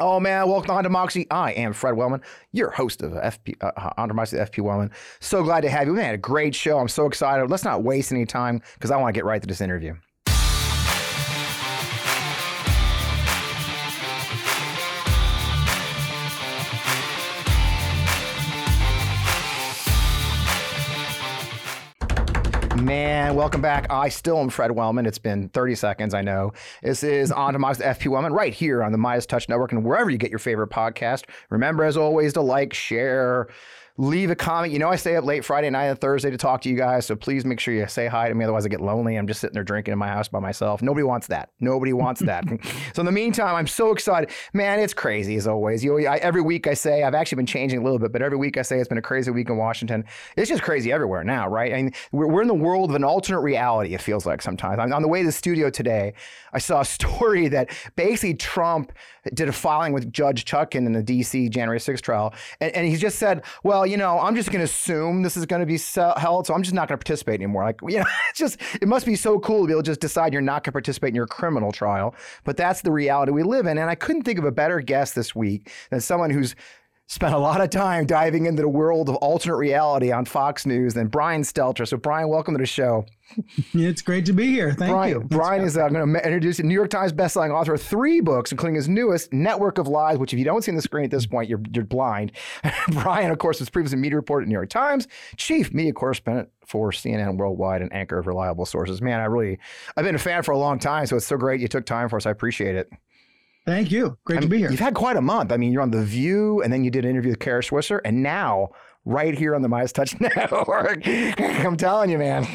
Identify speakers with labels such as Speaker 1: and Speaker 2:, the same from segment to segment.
Speaker 1: Oh man, welcome on to Democracy. I am Fred Wellman, your host of FP uh, on Democracy FP Wellman. So glad to have you. We had a great show. I'm so excited. Let's not waste any time because I want to get right to this interview. Man, welcome back. I still am Fred Wellman. It's been 30 seconds, I know. This is On to Midas FP Wellman right here on the Midas Touch Network and wherever you get your favorite podcast. Remember, as always, to like, share, leave a comment. You know, I stay up late Friday night and Thursday to talk to you guys, so please make sure you say hi to me. Otherwise, I get lonely. I'm just sitting there drinking in my house by myself. Nobody wants that. Nobody wants that. so in the meantime, I'm so excited. Man, it's crazy as always. You know, I, every week I say I've actually been changing a little bit, but every week I say it's been a crazy week in Washington. It's just crazy everywhere now, right? I mean, we're, we're in the world of an alternate reality. It feels like sometimes. I'm on the way to the studio today. I saw a story that basically Trump did a filing with Judge Chutkan in the D.C. January 6th trial, and, and he just said, "Well, you know, I'm just going to assume this is going to be held, so I'm just not going to participate anymore." Like, you know, it's just it must be so cool to be able to just decide you're not going to participate in your criminal trial, but that's the reality we live in. And I couldn't think of a better guest this week than someone who's spent a lot of time diving into the world of alternate reality on Fox News than Brian Stelter. So, Brian, welcome to the show.
Speaker 2: It's great to be here. Thank
Speaker 1: Brian,
Speaker 2: you.
Speaker 1: Brian is uh, going to introduce a New York Times bestselling author of three books, including his newest, Network of Lies, which if you don't see on the screen at this point, you're, you're blind. Brian, of course, was previously media reporter at New York Times, chief media correspondent for CNN Worldwide and anchor of reliable sources. Man, I really, I've been a fan for a long time, so it's so great you took time for us. I appreciate it.
Speaker 2: Thank you. Great
Speaker 1: I
Speaker 2: mean, to be here.
Speaker 1: You've had quite a month. I mean, you're on The View, and then you did an interview with Kara Swisher, and now right here on the Midas Touch Network. I'm telling you, man.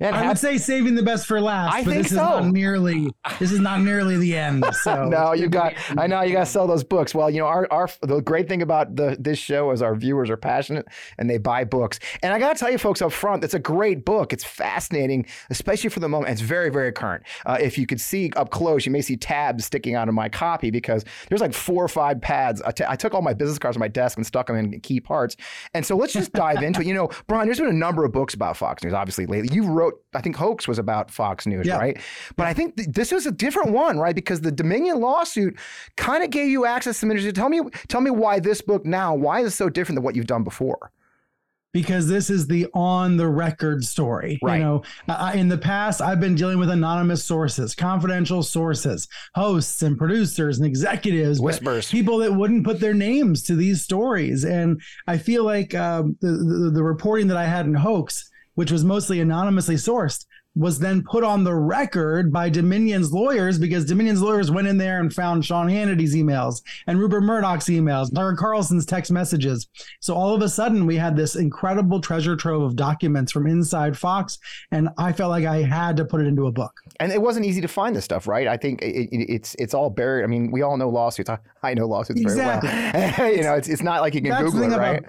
Speaker 2: And I would say saving the best for last.
Speaker 1: I
Speaker 2: but
Speaker 1: think
Speaker 2: this
Speaker 1: so.
Speaker 2: Is not nearly, this is not nearly the end. So
Speaker 1: no, you got. I know you got to sell those books. Well, you know, our, our the great thing about the this show is our viewers are passionate and they buy books. And I got to tell you, folks, up front, it's a great book. It's fascinating, especially for the moment. It's very, very current. Uh, if you could see up close, you may see tabs sticking out of my copy because there's like four or five pads. I, t- I took all my business cards on my desk and stuck them in key parts. And so let's just dive into it. You know, Brian, there's been a number of books about Fox News, obviously lately. You wrote, I think, Hoax was about Fox News, yeah. right? But I think th- this was a different one, right? Because the Dominion lawsuit kind of gave you access to some industry. Tell me, tell me why this book now, why is it so different than what you've done before?
Speaker 2: because this is the on the record story.
Speaker 1: Right.
Speaker 2: You know, uh, in the past, I've been dealing with anonymous sources, confidential sources, hosts and producers and executives,
Speaker 1: whispers,
Speaker 2: people that wouldn't put their names to these stories. And I feel like um, the, the the reporting that I had in hoax, which was mostly anonymously sourced, was then put on the record by Dominion's lawyers because Dominion's lawyers went in there and found Sean Hannity's emails and Rupert Murdoch's emails, Tucker Carlson's text messages. So all of a sudden, we had this incredible treasure trove of documents from inside Fox, and I felt like I had to put it into a book.
Speaker 1: And it wasn't easy to find this stuff, right? I think it, it, it's it's all buried. I mean, we all know lawsuits. I, I know lawsuits
Speaker 2: exactly.
Speaker 1: very well. you know, it's it's not like you can
Speaker 2: That's
Speaker 1: Google it, right?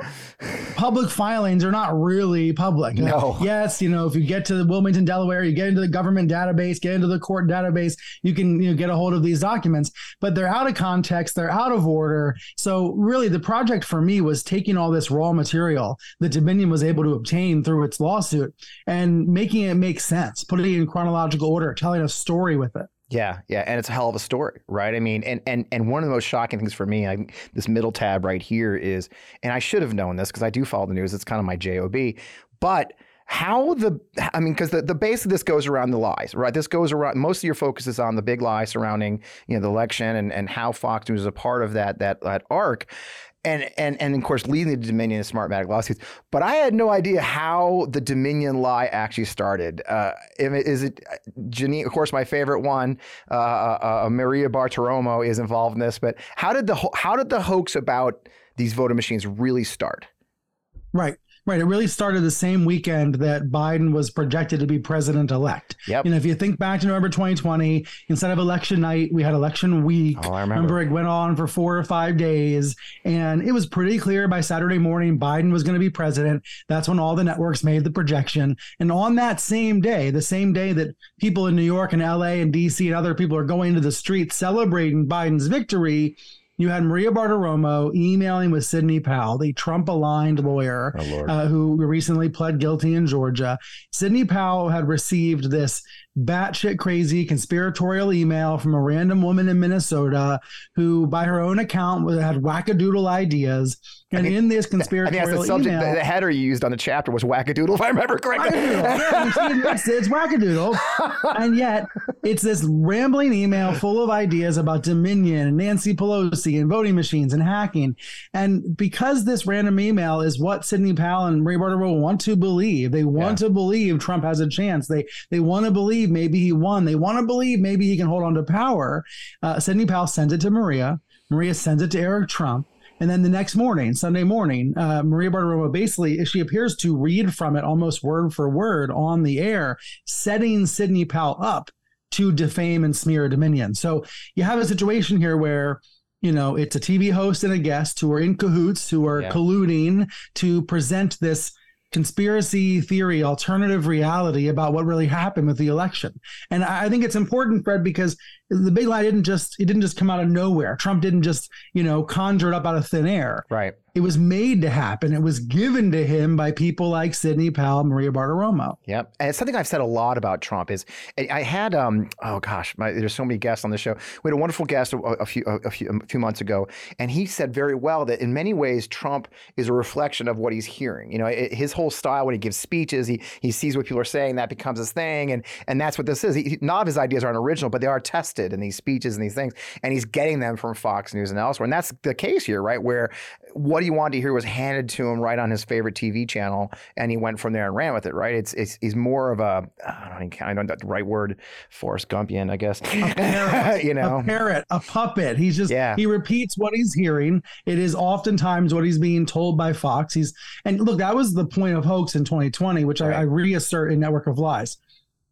Speaker 2: Public filings are not really public.
Speaker 1: No.
Speaker 2: Yes, you know, if you get to the Wilmington, Delaware, you get into the government database, get into the court database, you can you know get a hold of these documents. But they're out of context, they're out of order. So really, the project for me was taking all this raw material that Dominion was able to obtain through its lawsuit and making it make sense, putting it in chronological order, telling a story with it.
Speaker 1: Yeah, yeah, and it's a hell of a story, right? I mean, and and and one of the most shocking things for me, I, this middle tab right here is, and I should have known this because I do follow the news. It's kind of my job, but how the I mean, because the, the base of this goes around the lies, right? This goes around most of your focus is on the big lie surrounding you know the election and and how Fox News is a part of that that that arc and and and of course leading the Dominion and Smartmatic lawsuits. But I had no idea how the Dominion lie actually started. Uh, is it Jeanine? Of course, my favorite one, uh, uh, Maria Bartiromo, is involved in this. But how did the how did the hoax about these voting machines really start?
Speaker 2: Right. Right. It really started the same weekend that Biden was projected to be president elect.
Speaker 1: Yep.
Speaker 2: You know, if you think back to November 2020, instead of election night, we had election week.
Speaker 1: Oh, I remember.
Speaker 2: remember it went on for four or five days. And it was pretty clear by Saturday morning Biden was going to be president. That's when all the networks made the projection. And on that same day, the same day that people in New York and LA and DC and other people are going to the streets celebrating Biden's victory, you had Maria Bartiromo emailing with Sidney Powell, the Trump aligned lawyer
Speaker 1: oh,
Speaker 2: uh, who recently pled guilty in Georgia. Sidney Powell had received this batshit crazy conspiratorial email from a random woman in Minnesota who, by her own account, had wackadoodle ideas. And in this conspiratorial
Speaker 1: I that's the subject.
Speaker 2: email,
Speaker 1: The, the header you used on the chapter was wackadoodle, if I remember correctly.
Speaker 2: It's, it's wackadoodle. And yet, it's this rambling email full of ideas about Dominion and Nancy Pelosi and voting machines and hacking. And because this random email is what Sidney Powell and Marie Bartiromo want to believe, they want
Speaker 1: Yeah.
Speaker 2: to believe Trump has a chance. They they want to believe maybe he won. They want to believe maybe he can hold on to power. Uh, Sidney Powell sends it to Maria. Maria sends it to Eric Trump. And then the next morning, Sunday morning, uh, Maria Bartiromo basically she appears to read from it almost word for word on the air, setting Sidney Powell up to defame and smear Dominion. So you have a situation here where you know it's a TV host and a guest who are in cahoots, who are
Speaker 1: Yeah.
Speaker 2: colluding to present this conspiracy theory alternative reality about what really happened with the election. And i think it's important fred because the big lie didn't just it didn't just come out of nowhere trump didn't just you know conjure it up out of thin air
Speaker 1: right.
Speaker 2: it was made to happen it was given to him by people like sidney powell maria bartiromo
Speaker 1: Yep. And it's something I've said a lot about Trump is I had um oh gosh, my, there's so many guests on the show. We had a wonderful guest a, a few a, few a few months ago, and he said very well that in many ways Trump is a reflection of what he's hearing. You know, it, his whole style when he gives speeches, he he sees what people are saying, that becomes his thing, and and that's what this is. He, none of his ideas aren't original, but they are tested in these speeches and these things, and he's getting them from Fox News and elsewhere. And that's the case here, right? Where what he wanted to hear was handed to him right on his favorite TV channel, and he went from there and ran with it. Right? It's it's he's more of a I don't even, I don't know the right word, Forrest Gumpian, I guess. you know,
Speaker 2: a parrot, a puppet. He's just
Speaker 1: Yeah.
Speaker 2: he repeats what he's hearing. It is oftentimes what he's being told by Fox. He's and look, that was the point of hoax in 2020, which I, I reassert in Network of Lies.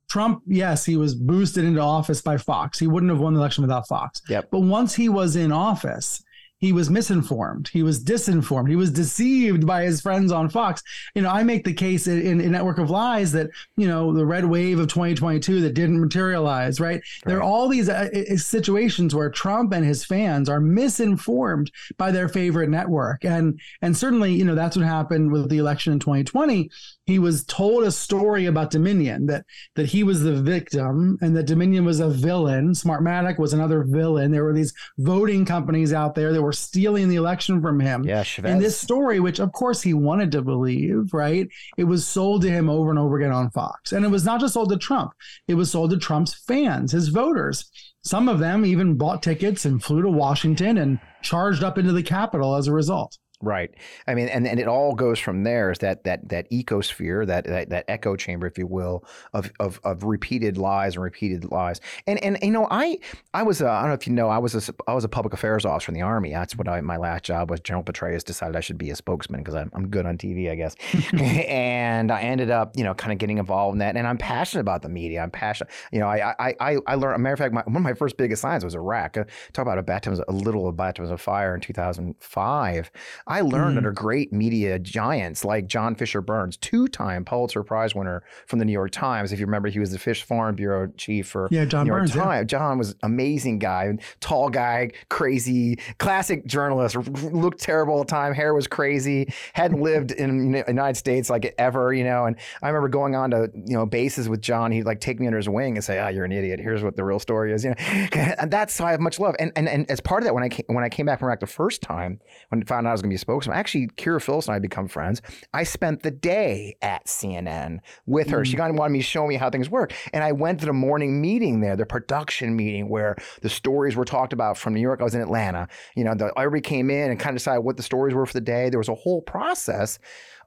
Speaker 2: Trump, yes, he was boosted into office by Fox. He wouldn't have won the election without Fox.
Speaker 1: Yep.
Speaker 2: But once he was in office, he was misinformed. He was disinformed. He was deceived by his friends on Fox. You know, I make the case in, in Network of Lies that, you know, the red wave of 2022 that didn't materialize, right? There are all these uh, situations where Trump and his fans are misinformed by their favorite network. And and certainly, you know, that's what happened with the election in 2020. He was told a story about Dominion that that he was the victim and that Dominion was a villain. Smartmatic was another villain. There were these voting companies out there that were stealing the election from him.
Speaker 1: yeah,
Speaker 2: And this story, which of course he wanted to believe, right? It was sold to him over and over again on Fox. And it was not just sold to Trump, it was sold to Trump's fans, his voters. Some of them even bought tickets and flew to Washington and charged up into the Capitol as a result.
Speaker 1: Right. I mean, and, and it all goes from there is that that that ecosphere, that, that that echo chamber, if you will, of, of of repeated lies and repeated lies. And and you know, I I was a, I don't know if you know, I was a I was a public affairs officer in the army. That's what I my last job was. General Petraeus decided I should be a spokesman because I'm I'm good on TV, I guess. and I ended up, you know, kind of getting involved in that. And I'm passionate about the media. I'm passionate. You know, I I I, I learned. A matter of fact, my, one of my first big assignments was Iraq. Uh, talk about a baptism, a little baptism of fire in 2005. I learned
Speaker 2: Mhm.
Speaker 1: under great media giants like John Fisher Burns, two-time Pulitzer Prize winner from the New York Times. If you remember, he was the Fish Farm Bureau chief for
Speaker 2: Yeah, John
Speaker 1: New York
Speaker 2: Burns, yeah.
Speaker 1: Times. John was amazing guy, tall guy, crazy, classic journalist. Looked terrible all the time. Hair was crazy. Hadn't lived in the United States like ever, you know. And I remember going on to you know bases with John. He'd like take me under his wing and say, "Ah, you're an idiot. Here's what the real story is." You know, and that's why I have much love. And and and as part of that, when I came, when I came back from Iraq the first time, when I found out I was going to be spokesman, actually, Kyra Phillips and I become friends. I spent the day at CNN with her. She kind of wanted me to show me how things work, and I went to the morning meeting there, the production meeting where the stories were talked about from New York. I was in Atlanta. You know, the, everybody came in and kind of decided what the stories were for the day. There was a whole process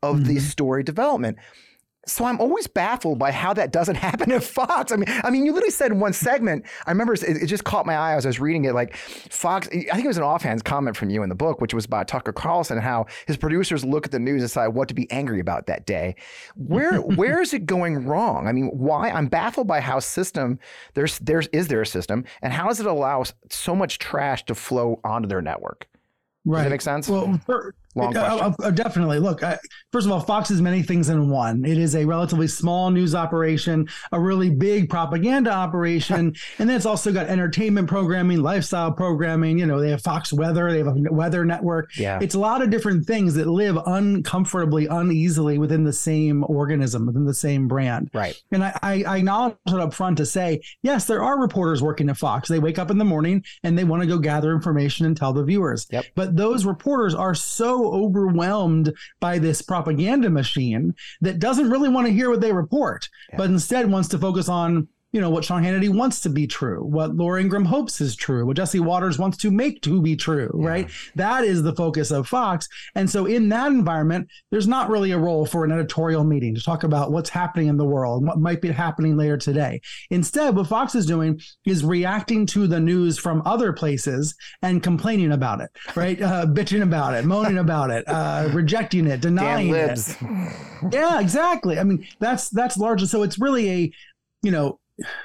Speaker 1: of the
Speaker 2: Mhm.
Speaker 1: story development. So I'm always baffled by how that doesn't happen at Fox. I mean, I mean, you literally said in one segment. I remember it, it just caught my eye as I was reading it. Like Fox, I think it was an offhand comment from you in the book, which was about Tucker Carlson and how his producers look at the news and decide what to be angry about that day. Where where is it going wrong? I mean, why? I'm baffled by how system there's there's is there a system and how does it allow so much trash to flow onto their network?
Speaker 2: Right.
Speaker 1: Does that make sense?
Speaker 2: Well,
Speaker 1: Long question.
Speaker 2: uh, uh, definitely. Look, uh, first of all, Fox is many things in one. It is a relatively small news operation, a really big propaganda operation, and then it's also got entertainment programming, lifestyle programming. You know, they have Fox Weather, they have a weather network.
Speaker 1: Yeah.
Speaker 2: It's a lot of different things that live uncomfortably, uneasily within the same organism, within the same brand.
Speaker 1: right.
Speaker 2: And I, I, I acknowledge it up front to say, yes, there are reporters working at Fox. They wake up in the morning and they want to go gather information and tell the viewers.
Speaker 1: Yep.
Speaker 2: But those reporters are so overwhelmed by this propaganda machine that doesn't really want to hear what they report,
Speaker 1: Yeah.
Speaker 2: but instead wants to focus on you know what Sean Hannity wants to be true, what Laura Ingraham hopes is true, what Jesse Watters wants to make to be true,
Speaker 1: Yeah.
Speaker 2: right? That is the focus of Fox. And so in that environment, there's not really a role for an editorial meeting to talk about what's happening in the world, and what might be happening later today. Instead, what Fox is doing is reacting to the news from other places and complaining about it, right? Uh, bitching about it, moaning about it, uh, rejecting it, denying it yeah exactly i mean that's that's largely so it's really a you know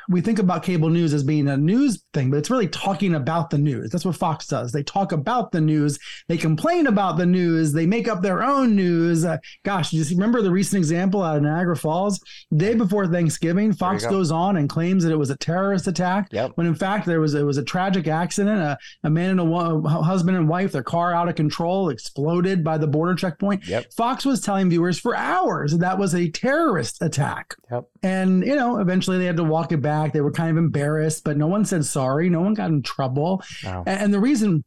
Speaker 2: we think about cable news as being a news thing but it's really talking about the news that's what fox does they talk about the news they complain about the news they make up their own news uh, gosh you just remember the recent example out of niagara falls day before thanksgiving fox
Speaker 1: go.
Speaker 2: goes on and claims that it was a terrorist attack
Speaker 1: Yep.
Speaker 2: when in fact there was it was a tragic accident a, a man and a, a husband and wife their car out of control exploded by the border checkpoint
Speaker 1: Yep.
Speaker 2: Fox was telling viewers for hours that that was a terrorist attack.
Speaker 1: Yep.
Speaker 2: And, you know, eventually they had to walk it back. They were kind of embarrassed, but no one said sorry. No one got in trouble.
Speaker 1: Wow.
Speaker 2: A- And, the reason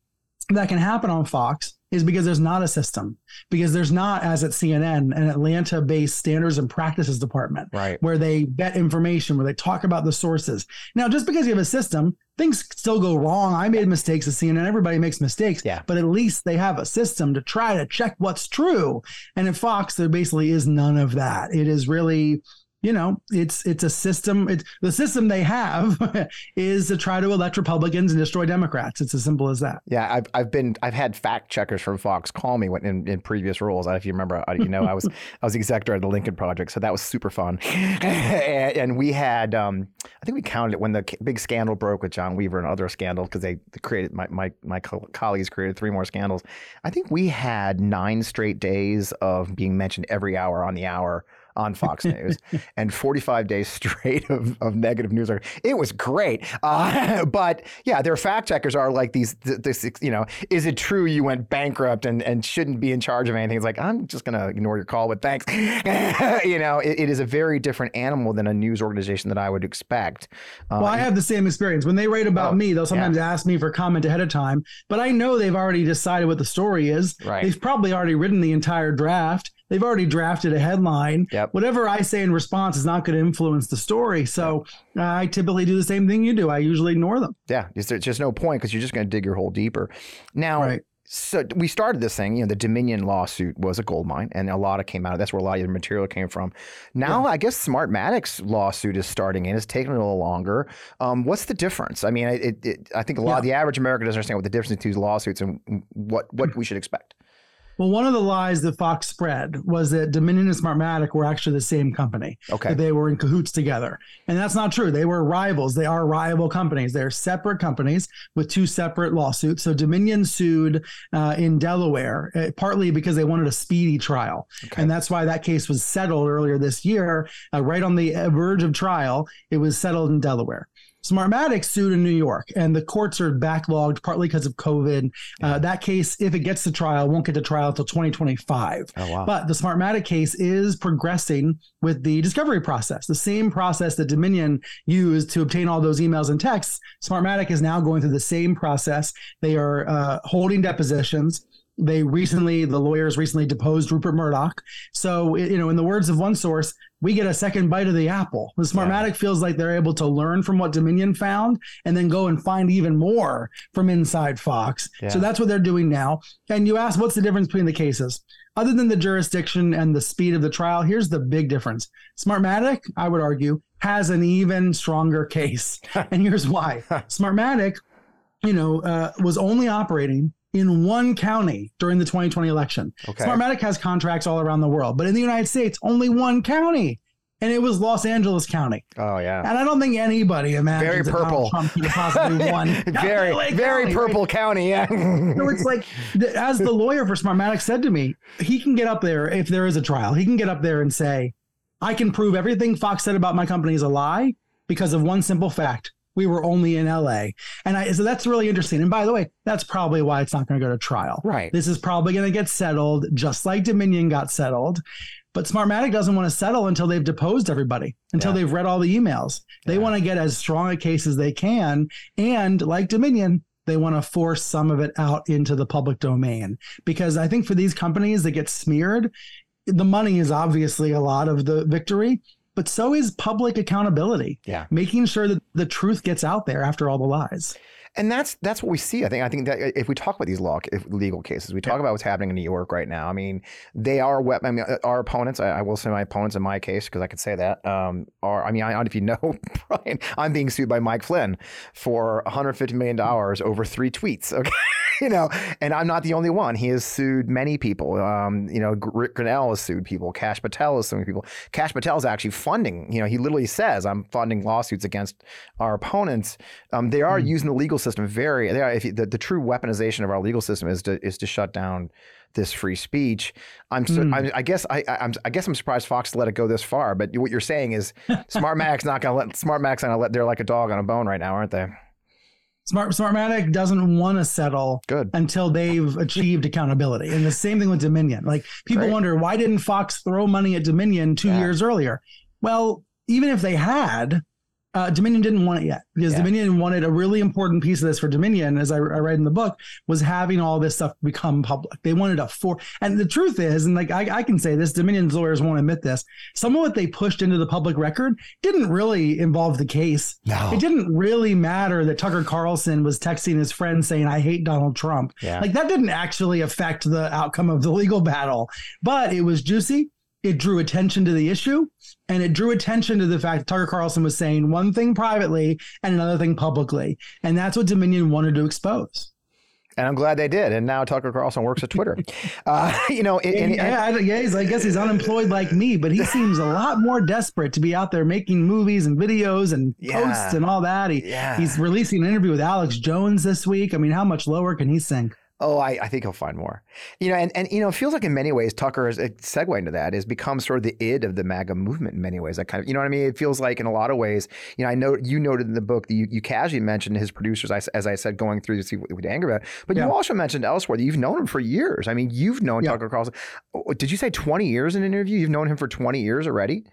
Speaker 2: that can happen on Fox is because there's not a system, because there's not, as at CNN, an Atlanta based standards and practices department
Speaker 1: Right.
Speaker 2: where they vet information, where they talk about the sources. Now, just because you have a system, things still go wrong. I made mistakes at CNN. Everybody makes mistakes.
Speaker 1: Yeah.
Speaker 2: But at least they have a system to try to check what's true. And at Fox, there basically is none of that. It is really, you know, it's it's a system. It's the system they have is to try to elect Republicans and destroy Democrats. It's as simple as that.
Speaker 1: Yeah, I've I've been I've had fact checkers from Fox call me when, in, in previous roles. If you remember, you know, I was I was the executor of the Lincoln Project, so that was super fun. and, and we had um, I think we counted it when the big scandal broke with John Weaver and other scandals because they created my my my colleagues created three more scandals. I think we had nine straight days of being mentioned every hour on the hour on Fox News and 45 days straight of, of negative news. It was great. Uh, but yeah, their fact checkers are like these, this, you know, is it true you went bankrupt and, and shouldn't be in charge of anything? It's like, I'm just going to ignore your call with thanks. you know, it, it is a very different animal than a news organization that I would expect. Uh,
Speaker 2: Well, I have the same experience. When they write about
Speaker 1: Oh,
Speaker 2: me, they'll sometimes ask me for comment ahead of time, but I know they've already decided what the story is.
Speaker 1: Right.
Speaker 2: They've probably already written the entire draft. They've already drafted a headline.
Speaker 1: Yep.
Speaker 2: Whatever I say in response is not going to influence the story. So uh, I typically do the same thing you do. I usually ignore them.
Speaker 1: Yeah, there's, just no point because you're just going to dig your hole deeper. Now,
Speaker 2: Right.
Speaker 1: so we started this thing. You know, the Dominion lawsuit was a gold mine, and a lot of came out. of That's where a lot of the material came from. Now, I guess Smartmatic's lawsuit is starting in. It's taking a little longer. Um, what's the difference? I mean, it, it, I think a lot of the average American doesn't understand what the difference between these lawsuits and what what we should expect.
Speaker 2: Well, one of the lies that Fox spread was that Dominion and Smartmatic were actually the same company.
Speaker 1: Okay.
Speaker 2: They were in cahoots together. And that's not true. They were rivals. They are rival companies. They're separate companies with two separate lawsuits. So Dominion sued uh, in Delaware, uh, partly because they wanted a speedy trial.
Speaker 1: Okay.
Speaker 2: And that's why that case was settled earlier this year, uh, right on the verge of trial. It was settled in Delaware. Smartmatic sued in New York, and the courts are backlogged partly because of COVID. Uh, that case, if it gets to trial, won't get to trial until 2025.
Speaker 1: Oh wow.
Speaker 2: But the Smartmatic case is progressing with the discovery process, the same process that Dominion used to obtain all those emails and texts. Smartmatic is now going through the same process. They are uh, holding depositions. They recently, the lawyers recently deposed Rupert Murdoch. So, you know, in the words of one source, we get a second bite of the apple. The Smartmatic feels like they're able to learn from what Dominion found and then go and find even more from inside Fox.
Speaker 1: Yeah.
Speaker 2: So that's what they're doing now. And you ask, what's the difference between the cases? Other than the jurisdiction and the speed of the trial, here's the big difference. Smartmatic, I would argue, has an even stronger case. and here's why. Smartmatic, you know, uh, was only operating in one county during the 2020 election.
Speaker 1: Okay.
Speaker 2: Smartmatic has contracts all around the world, but in the United States, only one county and it was Los Angeles County.
Speaker 1: Oh yeah.
Speaker 2: And I don't think anybody imagines
Speaker 1: Very purple.
Speaker 2: Trump could possibly won.
Speaker 1: very,
Speaker 2: LA
Speaker 1: very
Speaker 2: County,
Speaker 1: purple
Speaker 2: right?
Speaker 1: county. Yeah.
Speaker 2: So it's like, as the lawyer for Smartmatic said to me, he can get up there if there is a trial. He can get up there and say, "I can prove everything Fox said about my company is a lie because of one simple fact: we were only in L.A." And I, so that's really interesting. And by the way, that's probably why it's not going to go to trial.
Speaker 1: Right.
Speaker 2: This is probably going to get settled, just like Dominion got settled. But Smartmatic doesn't want to settle until they've deposed everybody, until
Speaker 1: Yeah.
Speaker 2: they've read all the emails. They
Speaker 1: Yeah.
Speaker 2: want to get as strong a case as they can. And like Dominion, they want to force some of it out into the public domain. Because I think for these companies that get smeared, the money is obviously a lot of the victory, but so is public accountability,
Speaker 1: Yeah.
Speaker 2: making sure that the truth gets out there after all the lies.
Speaker 1: And that's that's what we see. I think I think that if we talk about these law if legal cases, we talk about what's happening in New York right now. I mean, they are wep- I mean, our opponents. I, I will say my opponents in my case because I could say that um, are. I mean, I don't know if you know, Brian, I'm being sued by Mike Flynn for 150 million dollars over three tweets. Okay. You know, and I'm not the only one. He has sued many people. Um, you know, Ric Grenell has sued people. Kash Patel has sued people. Kash Patel is actually funding. You know, he literally says, "I'm funding lawsuits against our opponents." Um, they are using the legal system very. They are, if you, the, the true weaponization of our legal system is to is to shut down this free speech. I'm, so,
Speaker 2: Hmm.
Speaker 1: I, I guess I, I'm I guess I'm surprised Fox let it go this far. But what you're saying is Smartmac's not going to let Smartmac's going to let. They're like a dog on a bone right now, aren't they?
Speaker 2: Smart Smartmatic doesn't want to settle
Speaker 1: Good.
Speaker 2: until they've achieved accountability. And the same thing with Dominion. Like people
Speaker 1: Great.
Speaker 2: wonder why didn't Fox throw money at Dominion two
Speaker 1: Yeah.
Speaker 2: years earlier? Well, even if they had, uh, Dominion didn't want it yet because
Speaker 1: Yeah.
Speaker 2: Dominion wanted a really important piece of this for Dominion, as I, I read in the book, was having all this stuff become public. They wanted a four, and the truth is, and like I, I can say this, Dominion's lawyers won't admit this. Some of what they pushed into the public record didn't really involve the case.
Speaker 1: No.
Speaker 2: It didn't really matter that Tucker Carlson was texting his friend saying, I hate Donald Trump.
Speaker 1: Yeah.
Speaker 2: Like that didn't actually affect the outcome of the legal battle, but it was juicy. It drew attention to the issue and it drew attention to the fact that Tucker Carlson was saying one thing privately and another thing publicly. And that's what Dominion wanted to expose.
Speaker 1: And I'm glad they did. And now Tucker Carlson works at Twitter. uh, you know, and, and-
Speaker 2: yeah, I, yeah, he's, I guess he's unemployed like me, but he seems a lot more desperate to be out there making movies and videos and
Speaker 1: Yeah.
Speaker 2: posts and all that. He,
Speaker 1: Yeah.
Speaker 2: He's releasing an interview with Alex Jones this week. I mean, how much lower can he sink?
Speaker 1: Oh, I, I think he'll find more. You know, and, and you know, it feels like in many ways Tucker is a segue into that is become sort of the id of the MAGA movement in many ways. I kind of, you know what I mean? It feels like in a lot of ways, you know, I know you noted in the book that you, you casually mentioned his producers, as, as I said, going through to see what we'd anger about. But
Speaker 2: Yeah.
Speaker 1: you also mentioned elsewhere that you've known him for years. I mean, you've known
Speaker 2: Yeah.
Speaker 1: Tucker Carlson. oh, Did you say 20 years in an interview? You've known him for 20 years already?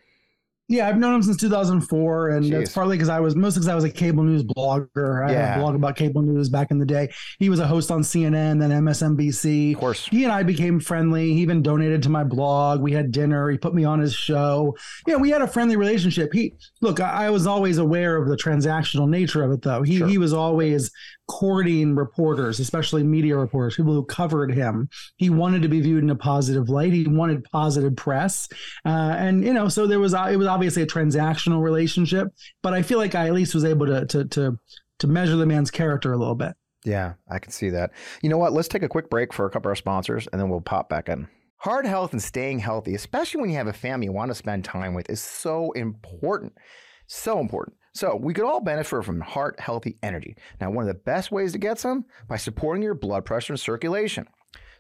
Speaker 2: Yeah, I've known him since 2004, and that's
Speaker 1: Jeez.
Speaker 2: partly because I was mostly because I was a cable news blogger. I had a blog about cable news back in the day. He was a host on CNN, then MSNBC.
Speaker 1: Of course.
Speaker 2: He and I became friendly. He even donated to my blog. We had dinner. He put me on his show. Yeah, we had a friendly relationship. He look, I, I was always aware of the transactional nature of it, though. He
Speaker 1: Sure.
Speaker 2: he was always courting reporters, especially media reporters, people who covered him. He wanted to be viewed in a positive light. He wanted positive press, uh, and you know, so there was it was obviously a transactional relationship. But I feel like I at least was able to to to to measure the man's character a little bit.
Speaker 1: Yeah, I can see that. You know what? Let's take a quick break for a couple of our sponsors and then we'll pop back in. Heart health and staying healthy, especially when you have a family you want to spend time with, is so important. So important. So, we could all benefit from heart healthy energy. Now, one of the best ways to get some by supporting your blood pressure and circulation.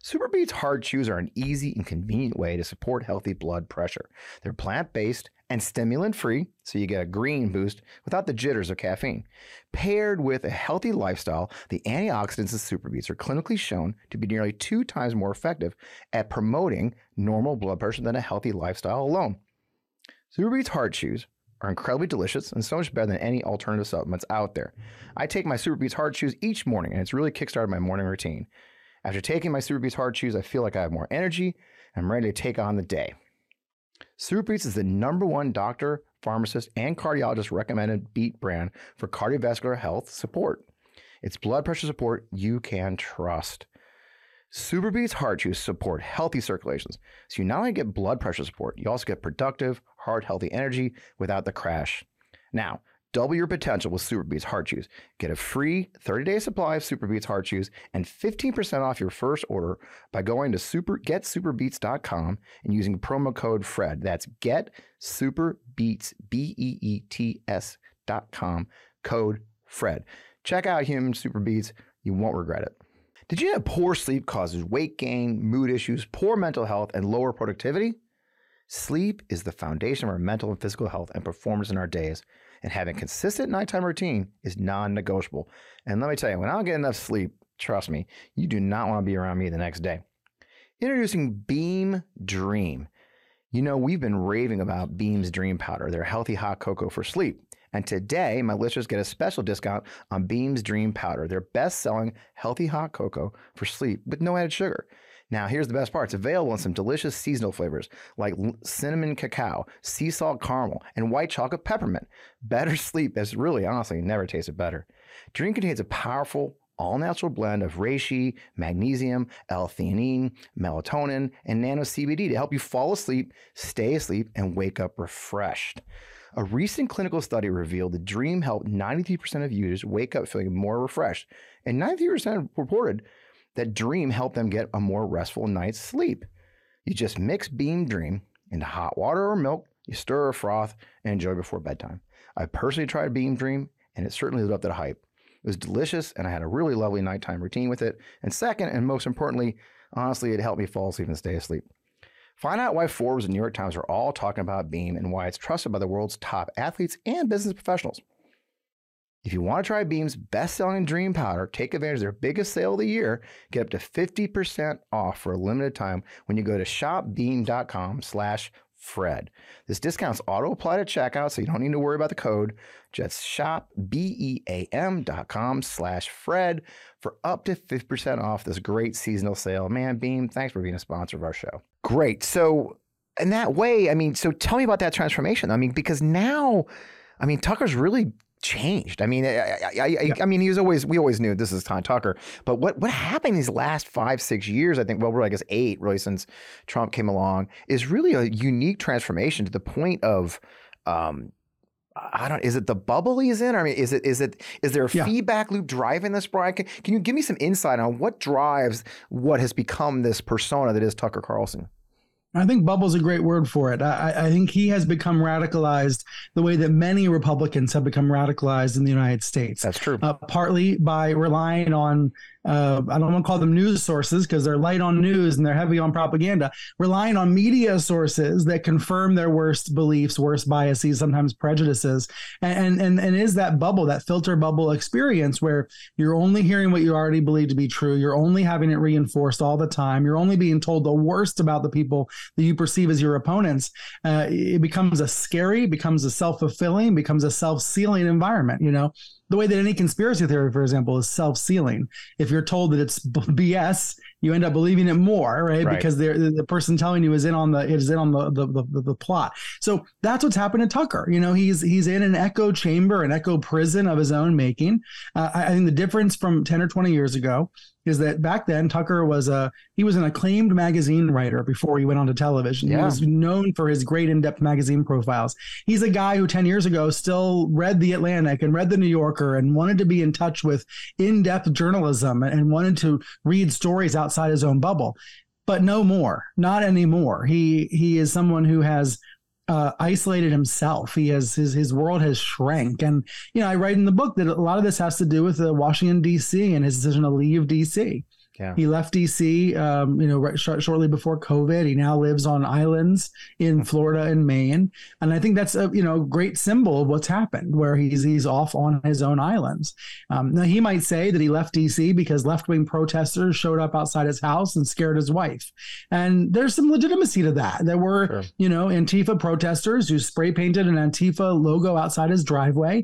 Speaker 1: SuperBeets Heart Chews are an easy and convenient way to support healthy blood pressure. They're plant based and stimulant free, so you get a green boost without the jitters of caffeine. Paired with a healthy lifestyle, the antioxidants in Super Beets are clinically shown to be nearly two times more effective at promoting normal blood pressure than a healthy lifestyle alone. Super Beets Heart Chews are incredibly delicious and so much better than any alternative supplements out there. I take my Super Beets Heart Chews each morning, and it's really kickstarted my morning routine. After taking my Super Beets Heart Chews, I feel like I have more energy and I'm ready to take on the day. Super Beets is the number one doctor, pharmacist, and cardiologist recommended beet brand for cardiovascular health support. It's blood pressure support you can trust. Super Beets Heart Chews support healthy circulations, so you not only get blood pressure support, you also get productive, heart healthy energy without the crash. Now, Double your potential with SuperBeets Heart Chews. Get a free 30-day supply of SuperBeets Heart Chews and 15% off your first order by going to super getsuperbeats.com and using promo code FRED. That's getsuperbeats B E E T S dot com code FRED. Check out HumanN SuperBeets. You won't regret it. Did you know poor sleep causes weight gain, mood issues, poor mental health, and lower productivity? Sleep is the foundation of our mental and physical health and performance in our days and having consistent nighttime routine is non-negotiable. And let me tell you, when I don't get enough sleep, trust me, you do not want to be around me the next day. Introducing Beam Dream. You know, we've been raving about Beam's Dream Powder, their healthy hot cocoa for sleep. And today, my listeners get a special discount on Beam's Dream Powder, their best selling healthy hot cocoa for sleep with no added sugar. Now, here's the best part it's available in some delicious seasonal flavors like cinnamon cacao, sea salt caramel, and white chocolate peppermint. Better sleep has really, honestly, never tasted better. Dream contains a powerful, all natural blend of reishi, magnesium, L-theanine, melatonin, and nano CBD to help you fall asleep, stay asleep, and wake up refreshed. A recent clinical study revealed that Dream helped 93% of users wake up feeling more refreshed, and 93% reported that Dream helped them get a more restful night's sleep. You just mix Beam Dream into hot water or milk, you stir or froth, and enjoy before bedtime. I personally tried Beam Dream, and it certainly lived up to the hype. It was delicious, and I had a really lovely nighttime routine with it. And second, and most importantly, honestly, it helped me fall asleep and stay asleep. Find out why Forbes and New York Times are all talking about Beam and why it's trusted by the world's top athletes and business professionals. If you want to try Beam's best-selling Dream Powder, take advantage of their biggest sale of the year. Get up to 50% off for a limited time when you go to shopbeam.com slash Fred. This discount's auto apply to checkout, so you don't need to worry about the code. Just shop B-E-A-M.com slash Fred for up to 50% off this great seasonal sale. Man, Beam, thanks for being a sponsor of our show. Great. So in that way, I mean, so tell me about that transformation. I mean, because now, I mean, Tucker's really changed. I mean, I, I, I, I, mean, he was always, we always knew this is Tom Tucker, but what, what happened these last five, six years, I think, well, I guess eight really since Trump came along is really a unique transformation to the point of, um, I don't. Is it the bubble he's in? I mean, is it is it is there a yeah. feedback loop driving this, Brian? Can, can you give me some insight on what drives what has become this persona that is Tucker Carlson?
Speaker 2: I think bubble's a great word for it. I, I, think he has become radicalized the way that many Republicans have become radicalized in the United States.
Speaker 1: That's true.
Speaker 2: Uh, partly by relying on uh, I don't want to call them news sources because they're light on news and they're heavy on propaganda, relying on media sources that confirm their worst beliefs, worst biases, sometimes prejudices. And, and, and is that bubble, that filter bubble experience where you're only hearing what you already believe to be true. You're only having it reinforced all the time. You're only being told the worst about the people that you perceive as your opponents. Uh, it becomes a scary, becomes a self fulfilling, becomes a self sealing environment, you know? The way that any conspiracy theory, for example, is self sealing. If you're told that it's BS, you end up believing it more, right? right. Because the, the person telling you is in on the is in on the, the the, the plot. So that's what's happened to Tucker. You know, he's he's in an echo chamber, an echo prison of his own making. Uh, I, I think the difference from ten or twenty years ago is that back then Tucker was a he was an acclaimed magazine writer before he went onto television. Yeah. He was known for his great in-depth magazine profiles. He's a guy who 10 years ago still read the Atlantic and read the New Yorker and wanted to be in touch with in-depth journalism and wanted to read stories outside his own bubble. But no more, not anymore. He he is someone who has uh, isolated himself. He has his his world has shrank, and you know I write in the book that a lot of this has to do with uh, Washington D.C. and his decision to leave D.C. Yeah. He left DC, um, you know, right, sh- shortly before COVID. He now lives on islands in Florida and Maine, and I think that's a you know great symbol of what's happened, where he's he's off on his own islands. Um, now he might say that he left DC because left wing protesters showed up outside his house and scared his wife, and there's some legitimacy to that. There were sure. you know Antifa protesters who spray painted an Antifa logo outside his driveway.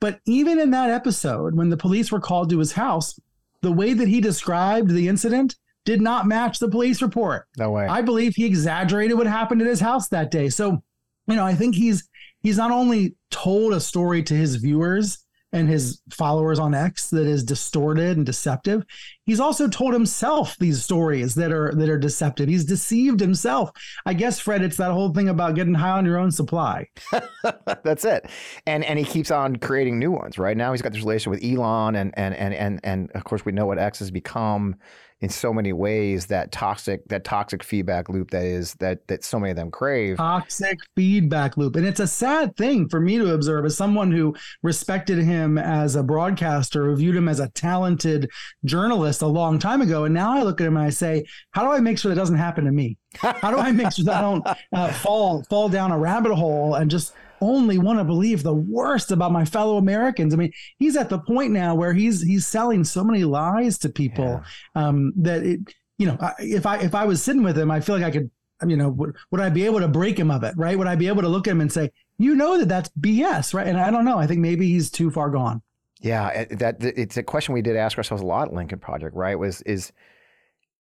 Speaker 2: But even in that episode, when the police were called to his house, the way that he described the incident did not match the police report.
Speaker 1: No way.
Speaker 2: I believe he exaggerated what happened at his house that day. So, you know, I think he's he's not only told a story to his viewers and his followers on X that is distorted and deceptive, he's also told himself these stories that are that are deceptive. He's deceived himself. I guess, Fred, it's that whole thing about getting high on your own supply.
Speaker 1: That's it. And and he keeps on creating new ones. Right now, he's got this relationship with Elon, and and and and and of course, we know what X has become in so many ways that toxic that toxic feedback loop that is that that so many of them crave.
Speaker 2: Toxic feedback loop. And it's a sad thing for me to observe as someone who respected him as a broadcaster who viewed him as a talented journalist a long time ago. And now i look at him and i say how do i make sure that doesn't happen to me? How do i make sure that i don't uh, fall fall down a rabbit hole and just only want to believe the worst about my fellow Americans. I mean, he's at the point now where he's he's selling so many lies to people yeah. um, that it, you know, if I if I was sitting with him, I feel like I could, you know, would, would I be able to break him of it? Right? Would I be able to look at him and say, you know, that that's BS, right? And I don't know. I think maybe he's too far gone.
Speaker 1: Yeah, that it's a question we did ask ourselves a lot at Lincoln Project, right? Was is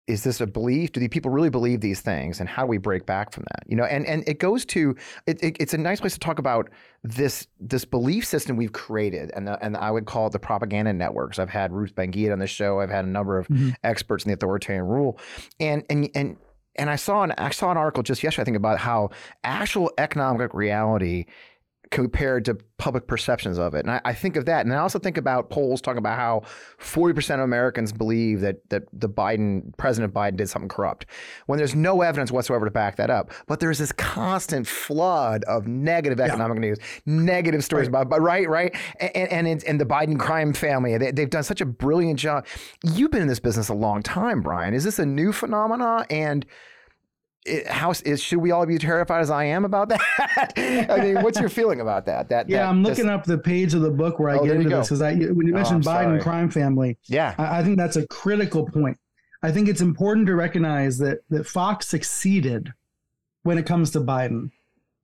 Speaker 1: is this a belief? Do the people really believe these things, and how do we break back from that? You know, and and it goes to it, it, it's a nice place to talk about this this belief system we've created, and the, and I would call it the propaganda networks. I've had Ruth Ben-Ghiat on the show. I've had a number of mm-hmm. experts in the authoritarian rule, and and and and I saw an I saw an article just yesterday I think about how actual economic reality compared to public perceptions of it. And I, I, think of that. And I also think about polls talking about how 40% of Americans believe that, that the Biden, President Biden did something corrupt when there's no evidence whatsoever to back that up. But there's this constant flood of negative economic yeah. news, negative stories right. about, but right, right. And, and, and the Biden crime family, they, they've done such a brilliant job. You've been in this business a long time, Brian. Is this a new phenomena? And it, how is should we all be terrified as I am about that? I mean, what's your feeling about that? That
Speaker 2: yeah,
Speaker 1: that,
Speaker 2: I'm looking up the page of the book where I oh, get into this because I when you oh, mentioned oh, Biden sorry. crime family,
Speaker 1: yeah,
Speaker 2: I, I think that's a critical point. I think it's important to recognize that that Fox succeeded when it comes to Biden.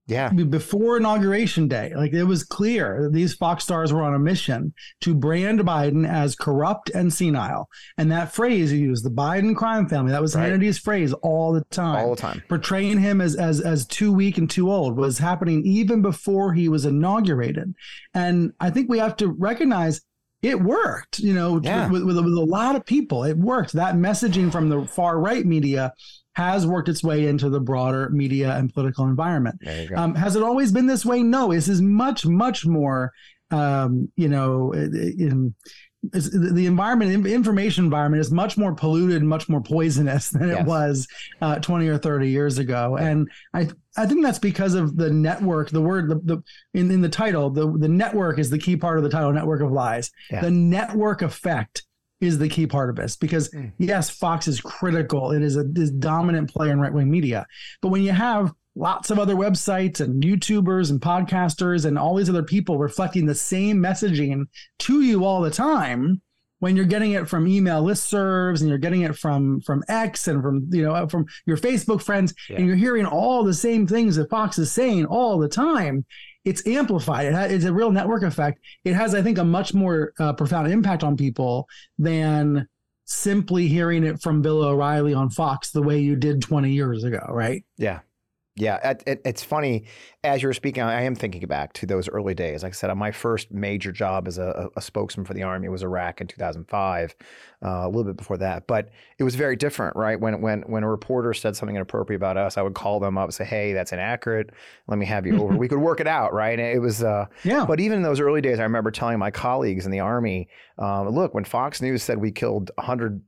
Speaker 1: Yeah.
Speaker 2: Before inauguration day, like it was clear that these Fox stars were on a mission to brand Biden as corrupt and senile. And that phrase you used, the Biden crime family, that was right. Hannity's phrase all the time.
Speaker 1: All the time.
Speaker 2: Portraying him as as as too weak and too old was happening even before he was inaugurated. And I think we have to recognize it worked, you know, yeah. with, with, with, a lot of people. It worked. That messaging from the far right media has worked its way into the broader media and political environment. Um, has it always been this way? No, this is much, much more, um, you know, in, the environment, information environment is much more polluted, much more poisonous than yes. it was uh, 20 or 30 years ago. And I, I think that's because of the network, the word, the, the in, in the title, the, the network is the key part of the title, network of lies. Yeah. The network effect is the key part of this because mm. yes, Fox is critical. It is a is dominant player in right wing media. But when you have lots of other websites and YouTubers and podcasters and all these other people reflecting the same messaging to you all the time, when you're getting it from email listservs and you're getting it from from X and from you know from your Facebook friends yeah. and you're hearing all the same things that Fox is saying all the time, it's amplified. It has, it's a real network effect. It has, I think, a much more uh, profound impact on people than simply hearing it from Bill O'Reilly on Fox the way you did 20 years ago, right?
Speaker 1: Yeah. Yeah, it, it, it's funny. As you were speaking, I am thinking back to those early days. Like I said, my first major job as a, a spokesman for the Army was Iraq in 2005, uh, a little bit before that. But it was very different, right? When when when a reporter said something inappropriate about us, I would call them up and say, "Hey, that's inaccurate. Let me have you over." we could work it out, right? And it was, uh,
Speaker 2: yeah.
Speaker 1: But even in those early days, I remember telling my colleagues in the Army, um, "Look, when Fox News said we killed 100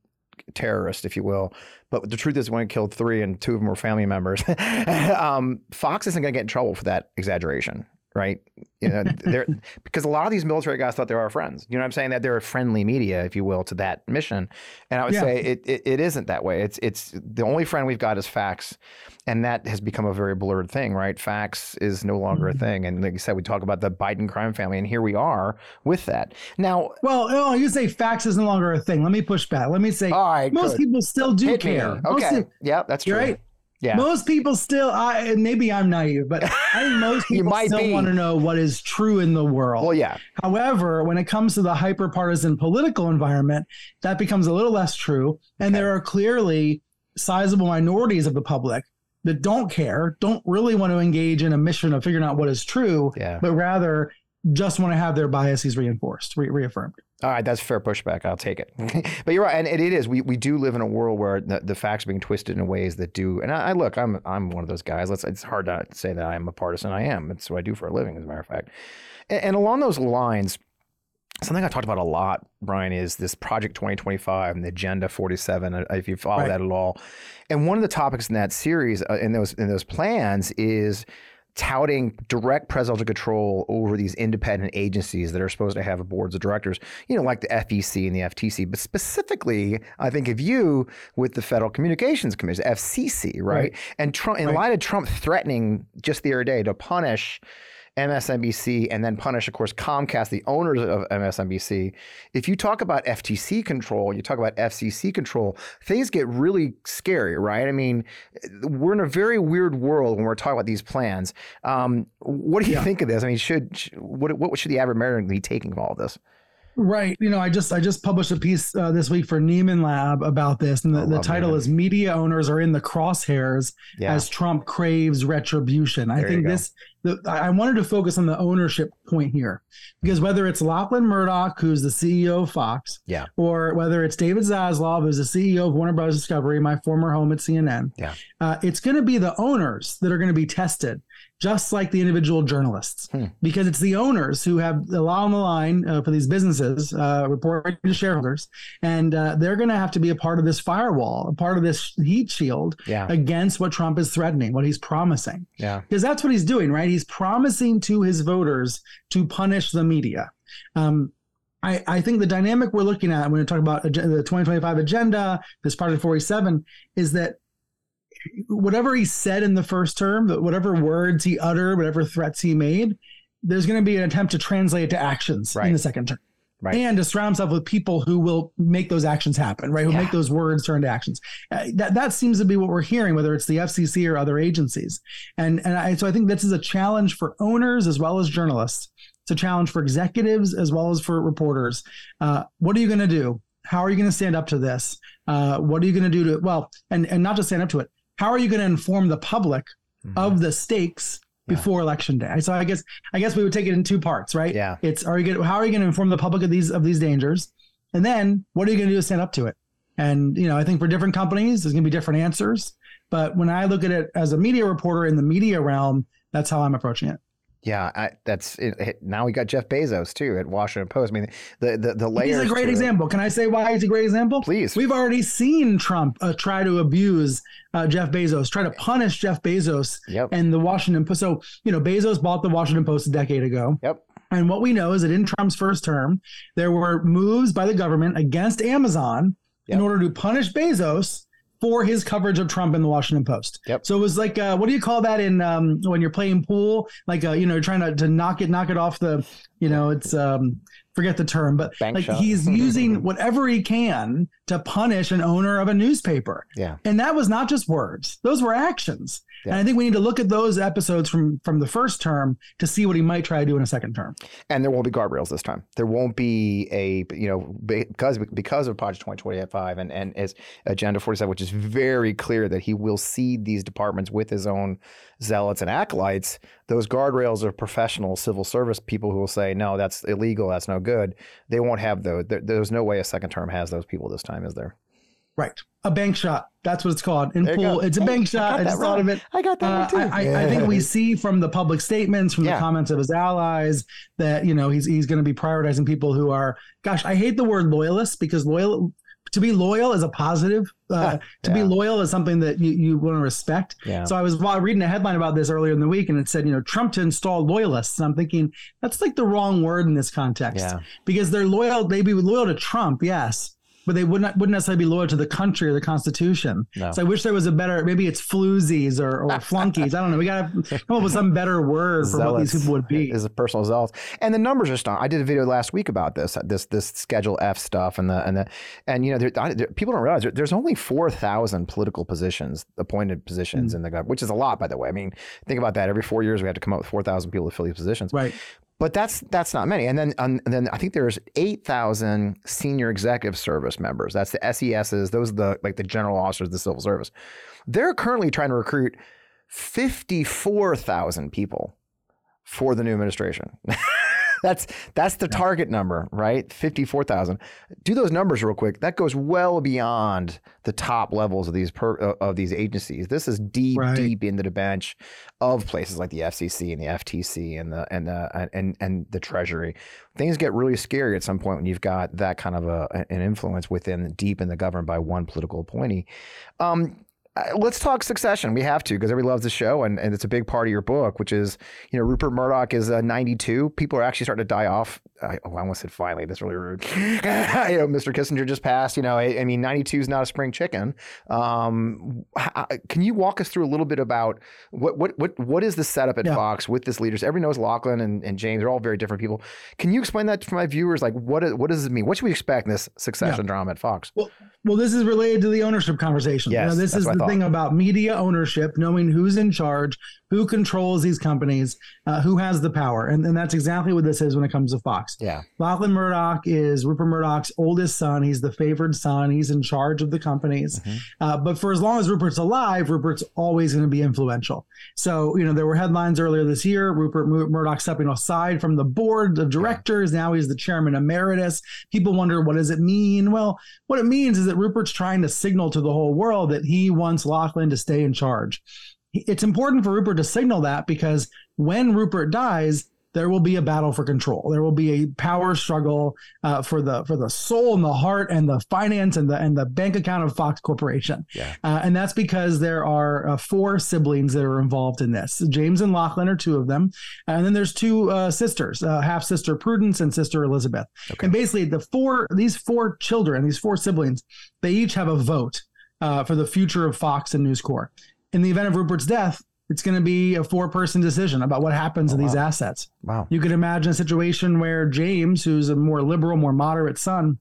Speaker 1: terrorist, if you will. But the truth is, when it killed three and two of them were family members, um, Fox isn't going to get in trouble for that exaggeration, right? You know, they're because a lot of these military guys thought they were our friends. You know what I'm saying? That they're a friendly media, if you will, to that mission. And I would yeah. say it, it, it isn't that way. It's it's the only friend we've got is facts, and that has become a very blurred thing, right? Facts is no longer mm-hmm. a thing. And like you said, we talk about the Biden crime family, and here we are with that. Now,
Speaker 2: well, oh, you say facts is no longer a thing. Let me push back. Let me say,
Speaker 1: all right,
Speaker 2: most
Speaker 1: good.
Speaker 2: people still do
Speaker 1: Hit
Speaker 2: care.
Speaker 1: Okay, yeah, that's true.
Speaker 2: Right?
Speaker 1: Yeah.
Speaker 2: Most people still, I maybe I'm naive, but I think most people still be. want to know what is true in the world.
Speaker 1: Well, yeah.
Speaker 2: However, when it comes to the hyper partisan political environment, that becomes a little less true. And okay. there are clearly sizable minorities of the public that don't care, don't really want to engage in a mission of figuring out what is true,
Speaker 1: yeah.
Speaker 2: but rather just want to have their biases reinforced, re- reaffirmed.
Speaker 1: All right, that's fair pushback. I'll take it. but you're right, and it is. We, we do live in a world where the, the facts are being twisted in ways that do. And I, I look, I'm I'm one of those guys. Let's. It's hard not to say that I'm a partisan. I am. It's what I do for a living, as a matter of fact. And, and along those lines, something I talked about a lot, Brian, is this Project 2025 and the Agenda 47. uh, If you follow
Speaker 2: Right.
Speaker 1: that at all, and one of the topics in that series, uh, in those in those plans, is touting direct presidential control over these independent agencies that are supposed to have boards of directors, you know, like the FEC and the FTC, but specifically, I think of you with the Federal Communications Commission, FCC, right?
Speaker 2: Right.
Speaker 1: And Trump, in
Speaker 2: Right.
Speaker 1: light of Trump threatening just the other day to punish MSNBC and then punish, of course, Comcast, the owners of MSNBC. If you talk about FTC control, you talk about FCC control, things get really scary, right? I mean, we're in a very weird world when we're talking about these plans. Um, what do you
Speaker 2: Yeah.
Speaker 1: think of this? I mean, should sh- what what should the average American be taking from all of this?
Speaker 2: Right. You know, I just I just published a piece uh, this week for Nieman Lab about this, and the, the title
Speaker 1: Nieman.
Speaker 2: is "Media Owners Are in the Crosshairs
Speaker 1: Yeah,
Speaker 2: as Trump Craves Retribution." I
Speaker 1: There you
Speaker 2: think this. The, I I wanted to focus on the ownership point here, because whether it's Lachlan Murdoch, who's the CEO of Fox,
Speaker 1: Yeah.
Speaker 2: or whether it's David Zaslav, who's the CEO of Warner Bros. Discovery, my former home at CNN,
Speaker 1: Yeah.
Speaker 2: uh, it's going to be the owners that are going to be tested, just like the individual journalists,
Speaker 1: Hmm.
Speaker 2: because it's the owners who have a lot on the line uh, for these businesses, uh, reporting to shareholders, and uh, they're going to have to be a part of this firewall, a part of this heat shield
Speaker 1: yeah,
Speaker 2: against what Trump is threatening, what he's promising,
Speaker 1: yeah,
Speaker 2: because that's what he's doing, right? He's promising to his voters to punish the media. Um, I, I think the dynamic we're looking at when we talk about the 2025 agenda, this Project 47, is that whatever he said in the first term, whatever words he uttered, whatever threats he made, there's going to be an attempt to translate it to actions
Speaker 1: Right.
Speaker 2: in the second term.
Speaker 1: Right.
Speaker 2: And to surround himself with people who will make those actions happen, right? Who
Speaker 1: Yeah.
Speaker 2: make those words turn to actions. Uh, that that seems to be what we're hearing, whether it's the FCC or other agencies. And and I, so I think this is a challenge for owners as well as journalists. It's a challenge for executives as well as for reporters. Uh, what are you going to do? How are you going to stand up to this? Uh, what are you going to do to well, and and not just stand up to it. How are you going to inform the public
Speaker 1: Mhm.
Speaker 2: of the stakes
Speaker 1: Yeah.
Speaker 2: before election day? So I guess I guess we would take it in two parts, right?
Speaker 1: yeah.
Speaker 2: It's are you going how are you going to inform the public of these of these dangers, and then what are you going to do to stand up to it? And you know, I think for different companies, there's going to be different answers. But when I look at it as a media reporter in the media realm, that's how I'm approaching it.
Speaker 1: Yeah, I, that's it, now we got Jeff Bezos too at Washington Post. I mean, the the the
Speaker 2: He's a great
Speaker 1: to it.
Speaker 2: example. Can I say why he's a great example?
Speaker 1: Please.
Speaker 2: We've already seen Trump uh, try to abuse uh, Jeff Bezos, try to punish Jeff Bezos
Speaker 1: Yep.
Speaker 2: and the Washington Post. So, you know, Bezos bought the Washington Post a decade ago.
Speaker 1: Yep.
Speaker 2: And what we know is that in Trump's first term, there were moves by the government against Amazon in order to punish Bezos for his coverage of Trump in the Washington Post.
Speaker 1: Yep.
Speaker 2: So it was like, uh, what do you call that in um, when you're playing pool? Like, uh, you know, trying to, to knock it, knock it off the, you know, it's um, forget the term, but
Speaker 1: Bank
Speaker 2: like
Speaker 1: shot.
Speaker 2: he's using whatever he can to punish an owner of a newspaper.
Speaker 1: Yeah.
Speaker 2: And that was not just words; those were actions.
Speaker 1: Yeah.
Speaker 2: And I think we need to look at those episodes from from the first term to see what he might try to do in a second term.
Speaker 1: and there won't be guardrails this time. There won't be a you know because because of Project 2025 and and as Agenda 47, which is very clear that he will seed these departments with his own zealots and acolytes. Those guardrails are professional civil service people who will say no, that's illegal, that's no good. They won't have those. There, there's no way a second term has those people this time, is there?
Speaker 2: Right. A bank shot. That's what it's called. In
Speaker 1: There
Speaker 2: pool, it's a bank
Speaker 1: I
Speaker 2: shot. I, just thought of it.
Speaker 1: I got that
Speaker 2: Uh,
Speaker 1: one too.
Speaker 2: I, I think we see from the public statements, from
Speaker 1: Yeah.
Speaker 2: the comments of his allies, that you know he's he's going to be prioritizing people who are. Gosh, I hate the word loyalists because loyal to be loyal is a positive. Uh, to be loyal is something that you, you want to respect.
Speaker 1: yeah.
Speaker 2: So I was while reading a headline about this earlier in the week, and it said, you know, Trump to install loyalists. And I'm thinking that's like the wrong word in this context
Speaker 1: yeah.
Speaker 2: because they're loyal. They'd be loyal to Trump, yes, but they would not wouldn't necessarily be loyal to the country or the Constitution.
Speaker 1: No.
Speaker 2: So I wish there was a better. Maybe it's floozies or, or flunkies. I don't know. We got to come up with some better word for what these people would be.
Speaker 1: Is a personal zealot, and the numbers are stunning. I did a video last week about this, this this Schedule F stuff, and the and the and you know, there, I, there, people don't realize there, there's only four thousand political positions, appointed
Speaker 2: Mm.
Speaker 1: positions in the government, which is a lot, by the way. I mean, think about that. Every four years, we have to come up with four thousand people to fill these positions.
Speaker 2: Right.
Speaker 1: But that's that's not many. And then and then I think there's eight thousand senior executive service members. That's the SESs. Those are the like the general officers of the civil service. They're currently trying to recruit fifty four thousand people for the new administration. that's that's the target number, right? Fifty four thousand. Do those numbers real quick. That goes well beyond the top levels of these per, uh, of these agencies. This is deep,
Speaker 2: Right.
Speaker 1: deep into the bench of places like the FCC and the FTC and the and the and and the Treasury. Things get really scary at some point when you've got that kind of a, an influence within deep in the government by one political appointee. Um, let's talk succession. We have to because everybody loves the show, and, and it's a big part of your book, which is you know Rupert Murdoch is uh, 92. People are actually starting to die off. I, oh, I almost said finally. That's really rude. you know, Mr. Kissinger just passed. You know, I, I mean, 92 is not a spring chicken. Um, h- can you walk us through a little bit about what what what what is the setup at
Speaker 2: Yeah.
Speaker 1: Fox with this leaders? Everybody knows Lachlan and, and James. They're all very different people. Can you explain that for my viewers? Like, what is, what does it mean? What should we expect in this succession drama at Fox?
Speaker 2: Well, this is related to the ownership conversation.
Speaker 1: Yes,
Speaker 2: you know, this is the thing about media ownership, knowing who's in charge, who controls these companies, uh, who has the power. And, and that's exactly what this is when it comes to Fox.
Speaker 1: Yeah.
Speaker 2: Lachlan Murdoch is Rupert Murdoch's oldest son. He's the favored son. He's in charge of the companies.
Speaker 1: Mhm.
Speaker 2: Uh, but for as long as Rupert's alive, Rupert's always going to be influential. So, you know, there were headlines earlier this year Rupert Mur- Murdoch stepping aside from the board of directors. Now he's the chairman emeritus. People wonder, what does it mean? Well, what it means is that Rupert's trying to signal to the whole world that he wants Lachlan to stay in charge. It's important for Rupert to signal that because when Rupert dies, there will be a battle for control. There will be a power struggle uh, for the for the soul and the heart and the finance and the and the bank account of Fox Corporation.
Speaker 1: Yeah.
Speaker 2: Uh, and that's because there are uh, four siblings that are involved in this. James and Lachlan are two of them, and then there's two uh, sisters, uh, half sister Prudence and sister Elizabeth.
Speaker 1: Okay.
Speaker 2: And basically, the four these four children, these four siblings, they each have a vote uh, for the future of Fox and News Corp. In the event of Rupert's death, it's going to be a four person decision about what happens
Speaker 1: Oh,
Speaker 2: to these
Speaker 1: wow.
Speaker 2: assets.
Speaker 1: Wow.
Speaker 2: You could imagine a situation where James, who's a more liberal, more moderate son,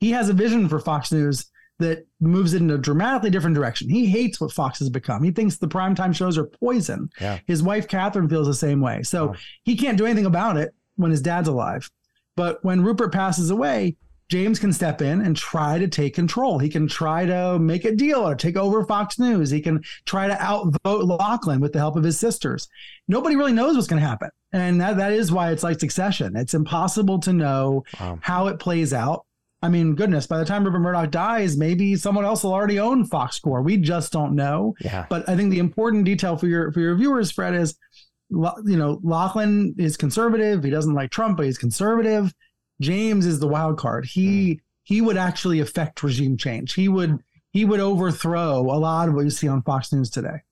Speaker 2: he has a vision for Fox News that moves it in a dramatically different direction. He hates what Fox has become. He thinks the primetime shows are poison.
Speaker 1: Yeah.
Speaker 2: His wife, Catherine, feels the same way. So he can't do anything about it when his dad's alive. But when Rupert passes away, James can step in and try to take control. He can try to make a deal or take over Fox News. He can try to outvote Lachlan with the help of his sisters. Nobody really knows what's going to happen. And that, that is why it's like succession. It's impossible to know
Speaker 1: Wow.
Speaker 2: how it plays out. I mean, goodness, by the time Rupert Murdoch dies, maybe someone else will already own Fox Corp. We just don't know.
Speaker 1: Yeah.
Speaker 2: But I think the important detail for your for your viewers, Fred, is you know Lachlan is conservative. He doesn't like Trump, but he's conservative. James is the wild card. He hmm. he would actually affect regime change. He would he would overthrow a lot of what you see on Fox News today.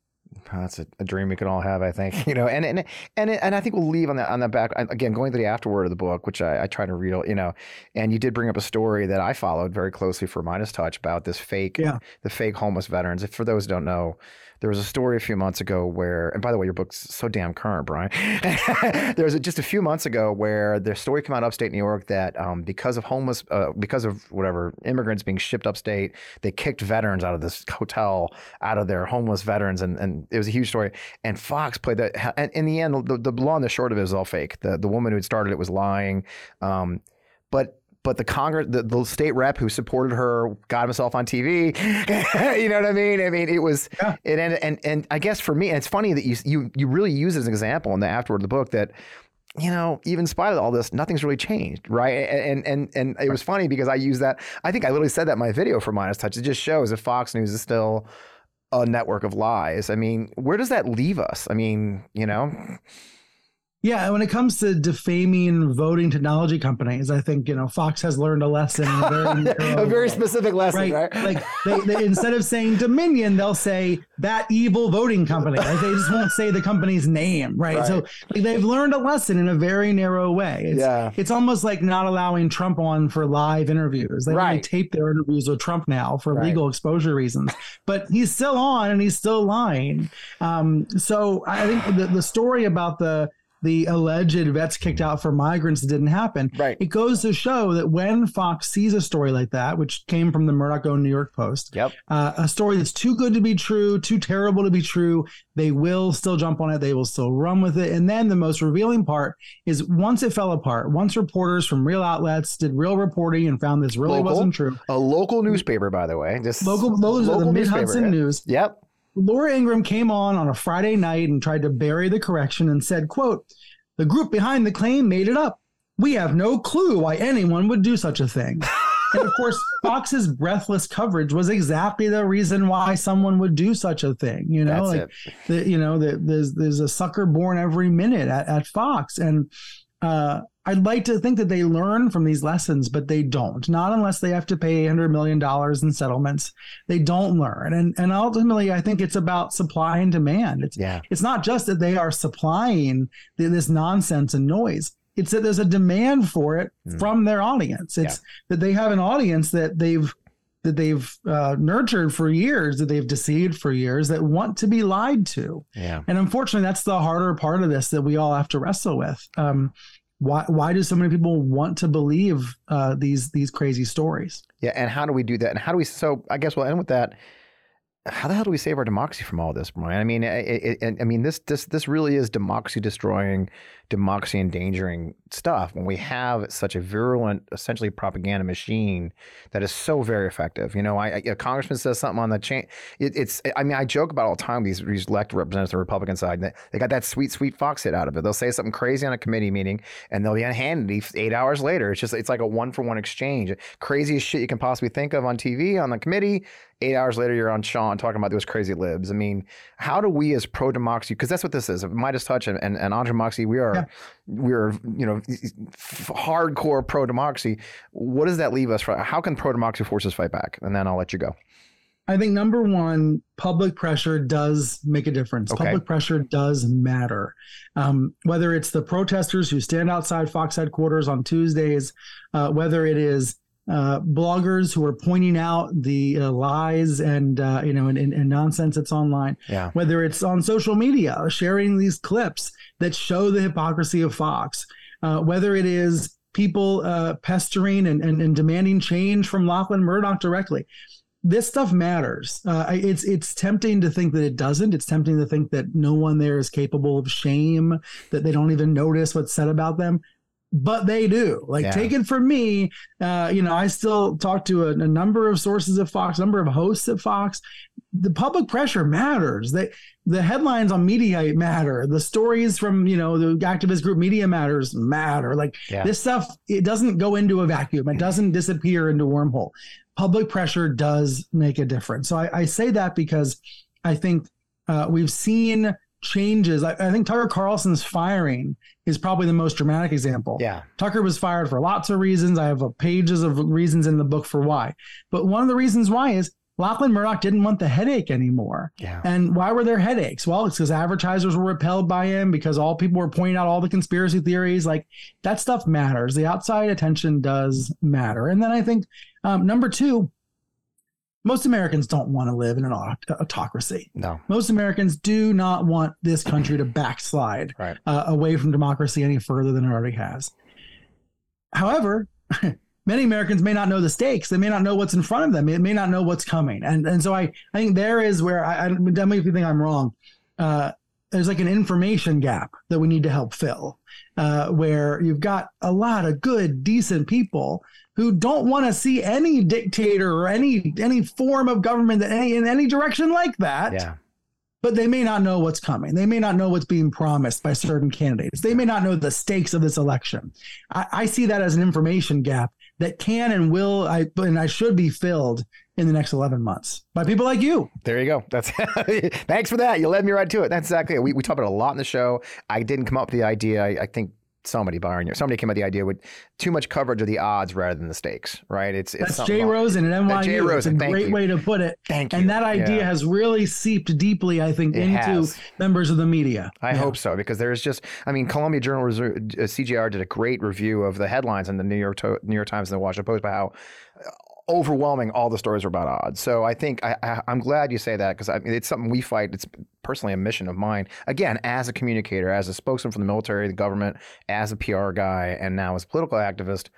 Speaker 1: That's a, a dream we can all have, I think. You know, and and and and I think we'll leave on that on that back again. Going to the afterword of the book, which I, I try to read. You know, and you did bring up a story that I followed very closely for MeidasTouch about this fake,
Speaker 2: Yeah.
Speaker 1: the fake homeless veterans. If for those who don't know, there was a story a few months ago where, and by the way, your book's so damn current, Brian. there was just a few months ago where the story came out upstate New York that um, because of homeless, uh, because of whatever immigrants being shipped upstate, they kicked veterans out of this hotel, out of their homeless veterans, and, and it was a huge story. And Fox played that. And in the end, the, the long and the short of it was all fake. The the woman who had started it was lying. Um, but but the Congress, the, the state rep who supported her, got himself on TV. you know what I mean? I mean, it was
Speaker 2: Yeah.
Speaker 1: it ended, and and I guess for me, and it's funny that you you you really use it as an example in the afterward of the book that. You know, even in spite of all this, nothing's really changed, right? And and and it was funny because I used that. I think I literally said that in my video for MeidasTouch. It just shows that Fox News is still a network of lies. I mean, where does that leave us? I mean, you know,
Speaker 2: Yeah, when it comes to defaming voting technology companies, I think you know Fox has learned a lesson—a very,
Speaker 1: a very specific lesson,
Speaker 2: right?
Speaker 1: right?
Speaker 2: Like they, they, instead of saying Dominion, they'll say that evil voting company. Like they just won't say the company's name, right? So like, they've learned a lesson in a very narrow way. It's,
Speaker 1: Yeah.
Speaker 2: it's almost like not allowing Trump on for live interviews. They only tape their interviews with Trump now for
Speaker 1: Right.
Speaker 2: legal exposure reasons, but he's still on and he's still lying. Um, so I think the, the story about the the alleged vets kicked out for migrants that didn't happen.
Speaker 1: Right.
Speaker 2: It goes to show that when Fox sees a story like that, which came from the Murdoch-owned New York Post,
Speaker 1: Yep.
Speaker 2: uh, a story that's too good to be true, too terrible to be true, they will still jump on it. They will still run with it. And then the most revealing part is once it fell apart, once reporters from real outlets did real reporting and found this really
Speaker 1: Local?
Speaker 2: wasn't true.
Speaker 1: A local newspaper, by the way. Just
Speaker 2: Local, those are the
Speaker 1: local
Speaker 2: Mid Hudson
Speaker 1: yeah.
Speaker 2: News.
Speaker 1: Yep.
Speaker 2: Laura Ingraham came on on a Friday night and tried to bury the correction and said, quote, the group behind the claim made it up. We have no clue why anyone would do such a thing. and of course, Fox's breathless coverage was exactly the reason why someone would do such a thing. You know,
Speaker 1: That's
Speaker 2: like the, you know, the, there's there's a sucker born every minute at, at Fox, and uh, I'd like to think that they learn from these lessons, but they don't. Not unless they have to pay hundred million dollars in settlements. They don't learn, and and ultimately, I think it's about supply and demand. It's
Speaker 1: Yeah.
Speaker 2: it's not just that they are supplying th- this nonsense and noise. It's that there's a demand for it
Speaker 1: Mm.
Speaker 2: from their audience. It's that they have an audience that they've that they've uh, nurtured for years, that they've deceived for years, that want to be lied to.
Speaker 1: Yeah.
Speaker 2: And unfortunately, that's the harder part of this that we all have to wrestle with. Um, why why do so many people want to believe uh, these these crazy stories?
Speaker 1: Yeah. And how do we do that? And how do we? So I guess we'll end with that. How the hell do we save our democracy from all this, Brian? I mean, I mean, this this this really is democracy destroying, democracy endangering stuff. When we have such a virulent, essentially propaganda machine that is so very effective. You know, I, a congressman says something on the chain. It, it's. I mean, I joke about all the time. These these elected representatives, on the Republican side, they, they got that sweet sweet fox hit out of it. They'll say something crazy on a committee meeting, and they'll be on Hannity eight hours later. It's just it's like a one for one exchange. Craziest shit you can possibly think of on TV on the committee. Eight hours later, you're on Sean talking about those crazy libs. I mean, how do we as pro democracy, because that's what this is, MeidasTouch and, and, and on democracy, we are,
Speaker 2: Yeah.
Speaker 1: we're, you know, hardcore pro democracy. What does that leave us for? How can pro democracy forces fight back? And then I'll let you go.
Speaker 2: I think number one, public pressure does make a difference.
Speaker 1: Okay.
Speaker 2: Public pressure does matter. Um, whether it's the protesters who stand outside Fox headquarters on Tuesdays, uh, whether it is uh, bloggers who are pointing out the uh, lies and uh, you know and, and, and nonsense that's online,
Speaker 1: Yeah.
Speaker 2: whether it's on social media sharing these clips that show the hypocrisy of Fox, uh, whether it is people uh, pestering and, and, and demanding change from Lachlan Murdoch directly. This stuff matters. Uh, it's it's tempting to think that it doesn't. It's tempting to think that no one there is capable of shame, that they don't even notice what's said about them but they do. Like,
Speaker 1: Yeah.
Speaker 2: take it from me. Uh, you know, I still talk to a, a number of sources at Fox, number of hosts at Fox. The public pressure matters. They, the headlines on Mediaite matter. The stories from you know the activist group Media Matters matter. Like
Speaker 1: Yeah.
Speaker 2: this stuff, it doesn't go into a vacuum. It doesn't disappear into wormhole. Public pressure does make a difference. So I, I say that because I think uh, we've seen changes. I, I think Tucker Carlson's firing is probably the most dramatic example.
Speaker 1: Yeah.
Speaker 2: Tucker was fired for lots of reasons. I have pages of reasons in the book for why. But one of the reasons why is Lachlan Murdoch didn't want the headache anymore.
Speaker 1: Yeah.
Speaker 2: And why were there headaches? Well, it's because advertisers were repelled by him, because all people were pointing out all the conspiracy theories. Like that stuff matters. The outside attention does matter. And then I think um, number two, most Americans don't want to live in an autocracy.
Speaker 1: No.
Speaker 2: Most Americans do not want this country to backslide
Speaker 1: Right.
Speaker 2: uh, away from democracy any further than it already has. However, many Americans may not know the stakes. They may not know what's in front of them. They may not know what's coming. And and so I, I think there is where I, I tell me if you think I'm wrong. Uh, there's like an information gap that we need to help fill, uh, where you've got a lot of good, decent people who don't want to see any dictator or any any form of government that any in any direction like that
Speaker 1: Yeah.
Speaker 2: but they may not know what's coming. They may not know what's being promised by certain candidates. They may not know the stakes of this election. I, I see that as an information gap that can and will I and I should be filled in the next 11 months by people like you.
Speaker 1: There you go. That's thanks for that. You led me right to it. That's exactly it. We, we talk about it a lot in the show. I didn't come up with the idea. I, I think somebody, Byron, somebody came up with the idea with too much coverage of the odds rather than the stakes. Right? It's it's
Speaker 2: That's Jay. Rosen at NYU.
Speaker 1: Jay
Speaker 2: it's a
Speaker 1: Rosen,
Speaker 2: great
Speaker 1: you.
Speaker 2: way to put it.
Speaker 1: Thank you.
Speaker 2: And that idea
Speaker 1: Yeah.
Speaker 2: has really seeped deeply, I think,
Speaker 1: It
Speaker 2: into
Speaker 1: has.
Speaker 2: members of the media.
Speaker 1: I
Speaker 2: Yeah.
Speaker 1: hope so because there's just, I mean, Columbia Journalism Review, uh, CJR did a great review of the headlines in the New York to- New York Times and the Washington Post about how overwhelming all the stories are about odds. So I think I, I'm glad you say that because I mean, it's something we fight. It's personally a mission of mine. Again, as a communicator, as a spokesman for the military, the government, as a PR guy, and now as a political activist.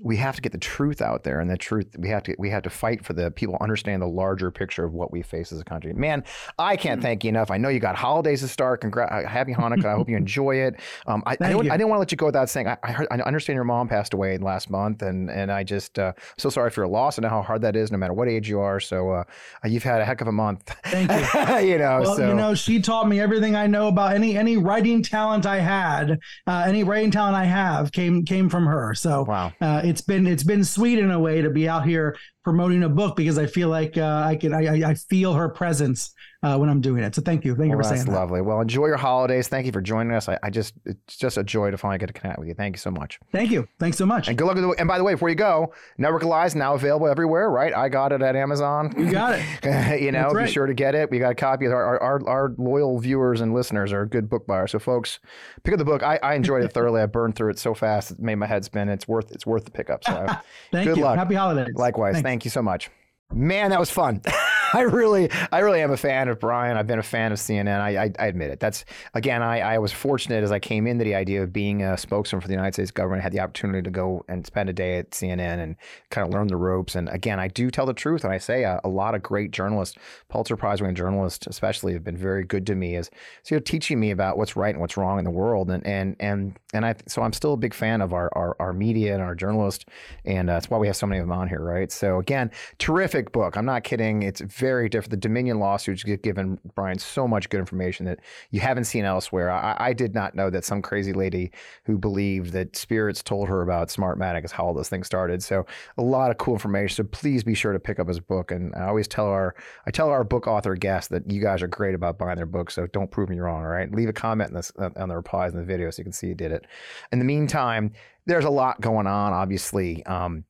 Speaker 1: We have to get the truth out there and the truth we have to we have to fight for the people understand the larger picture of what we face as a country. Man i can't thank you enough. I know you got holidays to start. Congra- uh, happy hanukkah. I hope you enjoy it. Um, I, I,
Speaker 2: you.
Speaker 1: I didn't want to let you go without saying i, I, heard, I understand your mom passed away last month and and i just uh, so sorry for your loss and know how hard that is no matter what age you are. So uh, you've had a heck of a month.
Speaker 2: Thank you.
Speaker 1: you know
Speaker 2: Well,
Speaker 1: so
Speaker 2: you know, she taught me everything I know about any any writing talent I had, uh, any writing talent I have came came from her. So
Speaker 1: wow.
Speaker 2: uh, it's been it's been sweet in a way to be out here promoting a book because I feel like uh, I can I, I- feel her presence uh, when I'm doing it. So thank you, thank you
Speaker 1: well,
Speaker 2: for
Speaker 1: that's
Speaker 2: saying that.
Speaker 1: That's lovely. Well, enjoy your holidays. Thank you for joining us. I, I just, it's just a joy to finally get to connect with you. Thank you so much.
Speaker 2: Thank you, thanks so much.
Speaker 1: And good luck with the, and by the way, before you go, Network Lies now available everywhere, right? I got it at Amazon.
Speaker 2: You got it.
Speaker 1: you know,
Speaker 2: That's
Speaker 1: be sure to get it. We got a copy. Our, our, our, our loyal viewers and listeners are good book buyers. So folks, pick up the book. I, I enjoyed it thoroughly. I burned through it so fast. It made my head spin. It's worth, it's worth the pickup. So
Speaker 2: Thank
Speaker 1: Good
Speaker 2: you.
Speaker 1: luck.
Speaker 2: Happy holidays.
Speaker 1: likewise.
Speaker 2: Thanks.
Speaker 1: Thank you so much. Man, that was fun. I really, I really am a fan of Brian. I've been a fan of CNN. I, I, I admit it. That's again, I, I was fortunate as I came into the idea of being a spokesman for the United States government. I had the opportunity to go and spend a day at CNN and kind of learn the ropes. And again, I do tell the truth, and I say uh, a, a lot of great journalists, Pulitzer Prize winning journalists, especially, have been very good to me as so you're teaching me about what's right and what's wrong in the world. And and and and I so I'm still a big fan of our our, our media and our journalists, and uh, that's why we have so many of them on here, right? So again, terrific book. I'm not kidding. It's very different. The Dominion lawsuits have given Brian so much good information that you haven't seen elsewhere. I, I did not know that some crazy lady who believed that spirits told her about Smartmatic is how all this thing started. So a lot of cool information. So please be sure to pick up his book. And I always tell our I tell our book author guests that you guys are great about buying their books. So don't prove me wrong. All right, leave a comment in this, on the replies in the video so you can see you did it. In the meantime, there's a lot going on. Obviously. Um,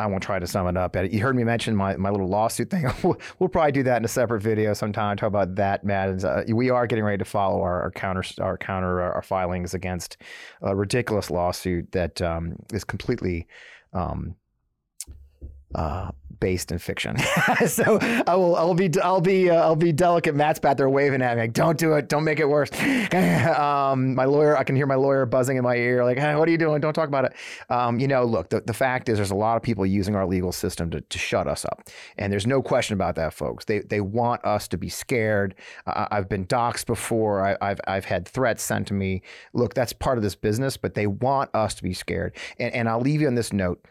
Speaker 1: I won't try to sum it up. You heard me mention my, my little lawsuit thing. we'll, probably do that in a separate video sometime. Talk about that, Matt. Uh, we are getting ready to follow our, our counter our counter our filings against a ridiculous lawsuit that um, is completely um, uh, based in fiction. so I will I'll be I'll be uh, I'll be delicate. Matt's back there waving at me like, "Don't do it. Don't make it worse." um, my lawyer, I can hear my lawyer buzzing in my ear like, hey, "What are you doing? Don't talk about it." Um, you know, look, the, the fact is, there's a lot of people using our legal system to, to shut us up, and there's no question about that, folks. They they want us to be scared. Uh, I've been doxxed before. I, I've I've had threats sent to me. Look, that's part of this business, but they want us to be scared. And and I'll leave you on this note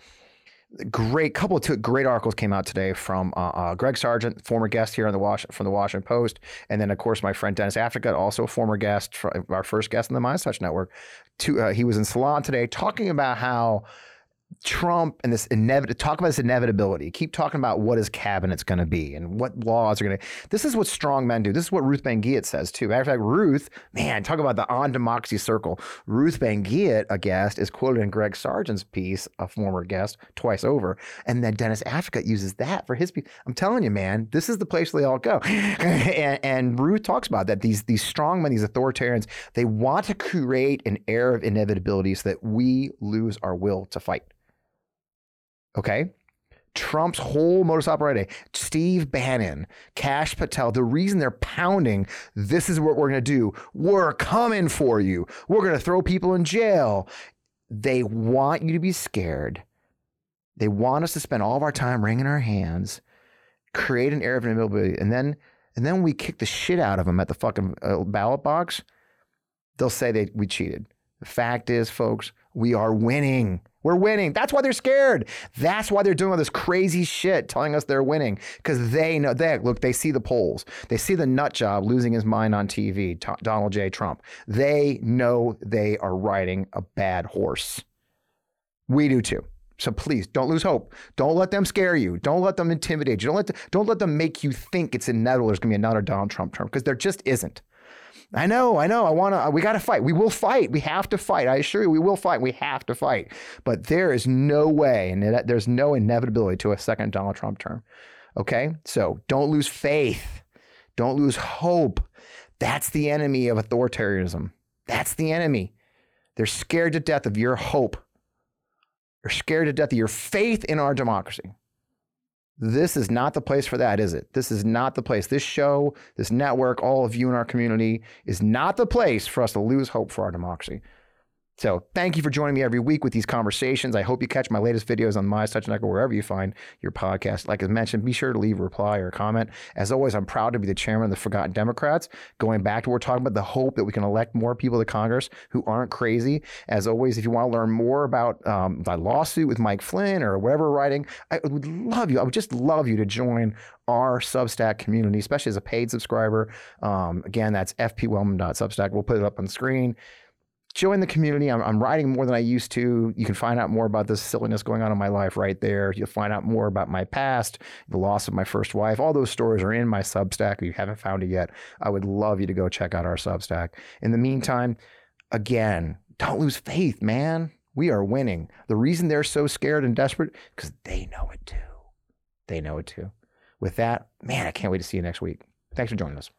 Speaker 1: great couple of two great articles came out today from uh, uh, Greg Sargent, former guest here on the Wash, from the Washington Post, and then of course my friend Dennis Aftergut, also a former guest, our first guest on the MeidasTouch Network. To, uh, he was in Salon today talking about how Trump and this inevit talk about this inevitability. Keep talking about what his cabinet's going to be and what laws are going to. This is what strong men do. This is what Ruth Ben says too. Matter of fact, Ruth, man, talk about the on democracy circle. Ruth Ben a guest, is quoted in Greg Sargent's piece, a former guest, twice over, and then Dennis Aftergut uses that for his piece. I'm telling you, man, this is the place they all go. and, and Ruth talks about that. These these strong men, these authoritarians, they want to create an air of inevitability so that we lose our will to fight. Okay. Trump's whole modus operandi, Steve Bannon, Kash Patel, the reason they're pounding, this is what we're going to do. We're coming for you. We're going to throw people in jail. They want you to be scared. They want us to spend all of our time wringing our hands, create an air of inevitability, and then and then we kick the shit out of them at the fucking uh, ballot box. They'll say they we cheated. The fact is, folks, we are winning. We're winning. That's why they're scared. That's why they're doing all this crazy shit, telling us they're winning because they know. They look. They see the polls. They see the nut job losing his mind on TV. T- Donald J. Trump. They know they are riding a bad horse. We do too. So please don't lose hope. Don't let them scare you. Don't let them intimidate you. Don't let don't let them make you think it's inevitable. There's going to be another Donald Trump term because there just isn't. I know, I know. I want to. We got to fight. We will fight. We have to fight. I assure you, we will fight. We have to fight. But there is no way, and there's no inevitability to a second Donald Trump term. Okay, so don't lose faith. Don't lose hope. That's the enemy of authoritarianism. That's the enemy. They're scared to death of your hope. They're scared to death of your faith in our democracy. This is not the place for that, is it? This is not the place. This show, this network, all of you in our community is not the place for us to lose hope for our democracy. So thank you for joining me every week with these conversations. I hope you catch my latest videos on MeidasTouch Network, wherever you find your podcast. Like I mentioned, be sure to leave a reply or a comment. As always, I'm proud to be the chairman of the Forgotten Democrats. Going back to what we're talking about, the hope that we can elect more people to Congress who aren't crazy. As always, if you want to learn more about um, my lawsuit with Mike Flynn or whatever writing, I would love you. I would just love you to join our Substack community, especially as a paid subscriber. Um, again, that's fpwellman.substack. We'll put it up on the screen join the community. I'm, I'm, writing more than I used to. You can find out more about this silliness going on in my life right there. You'll find out more about my past, the loss of my first wife. All those stories are in my Substack. If you haven't found it yet, I would love you to go check out our Substack. In the meantime, again, don't lose faith, man. We are winning. The reason they're so scared and desperate, because they know it too. They know it too. With that, man, I can't wait to see you next week. Thanks for joining us.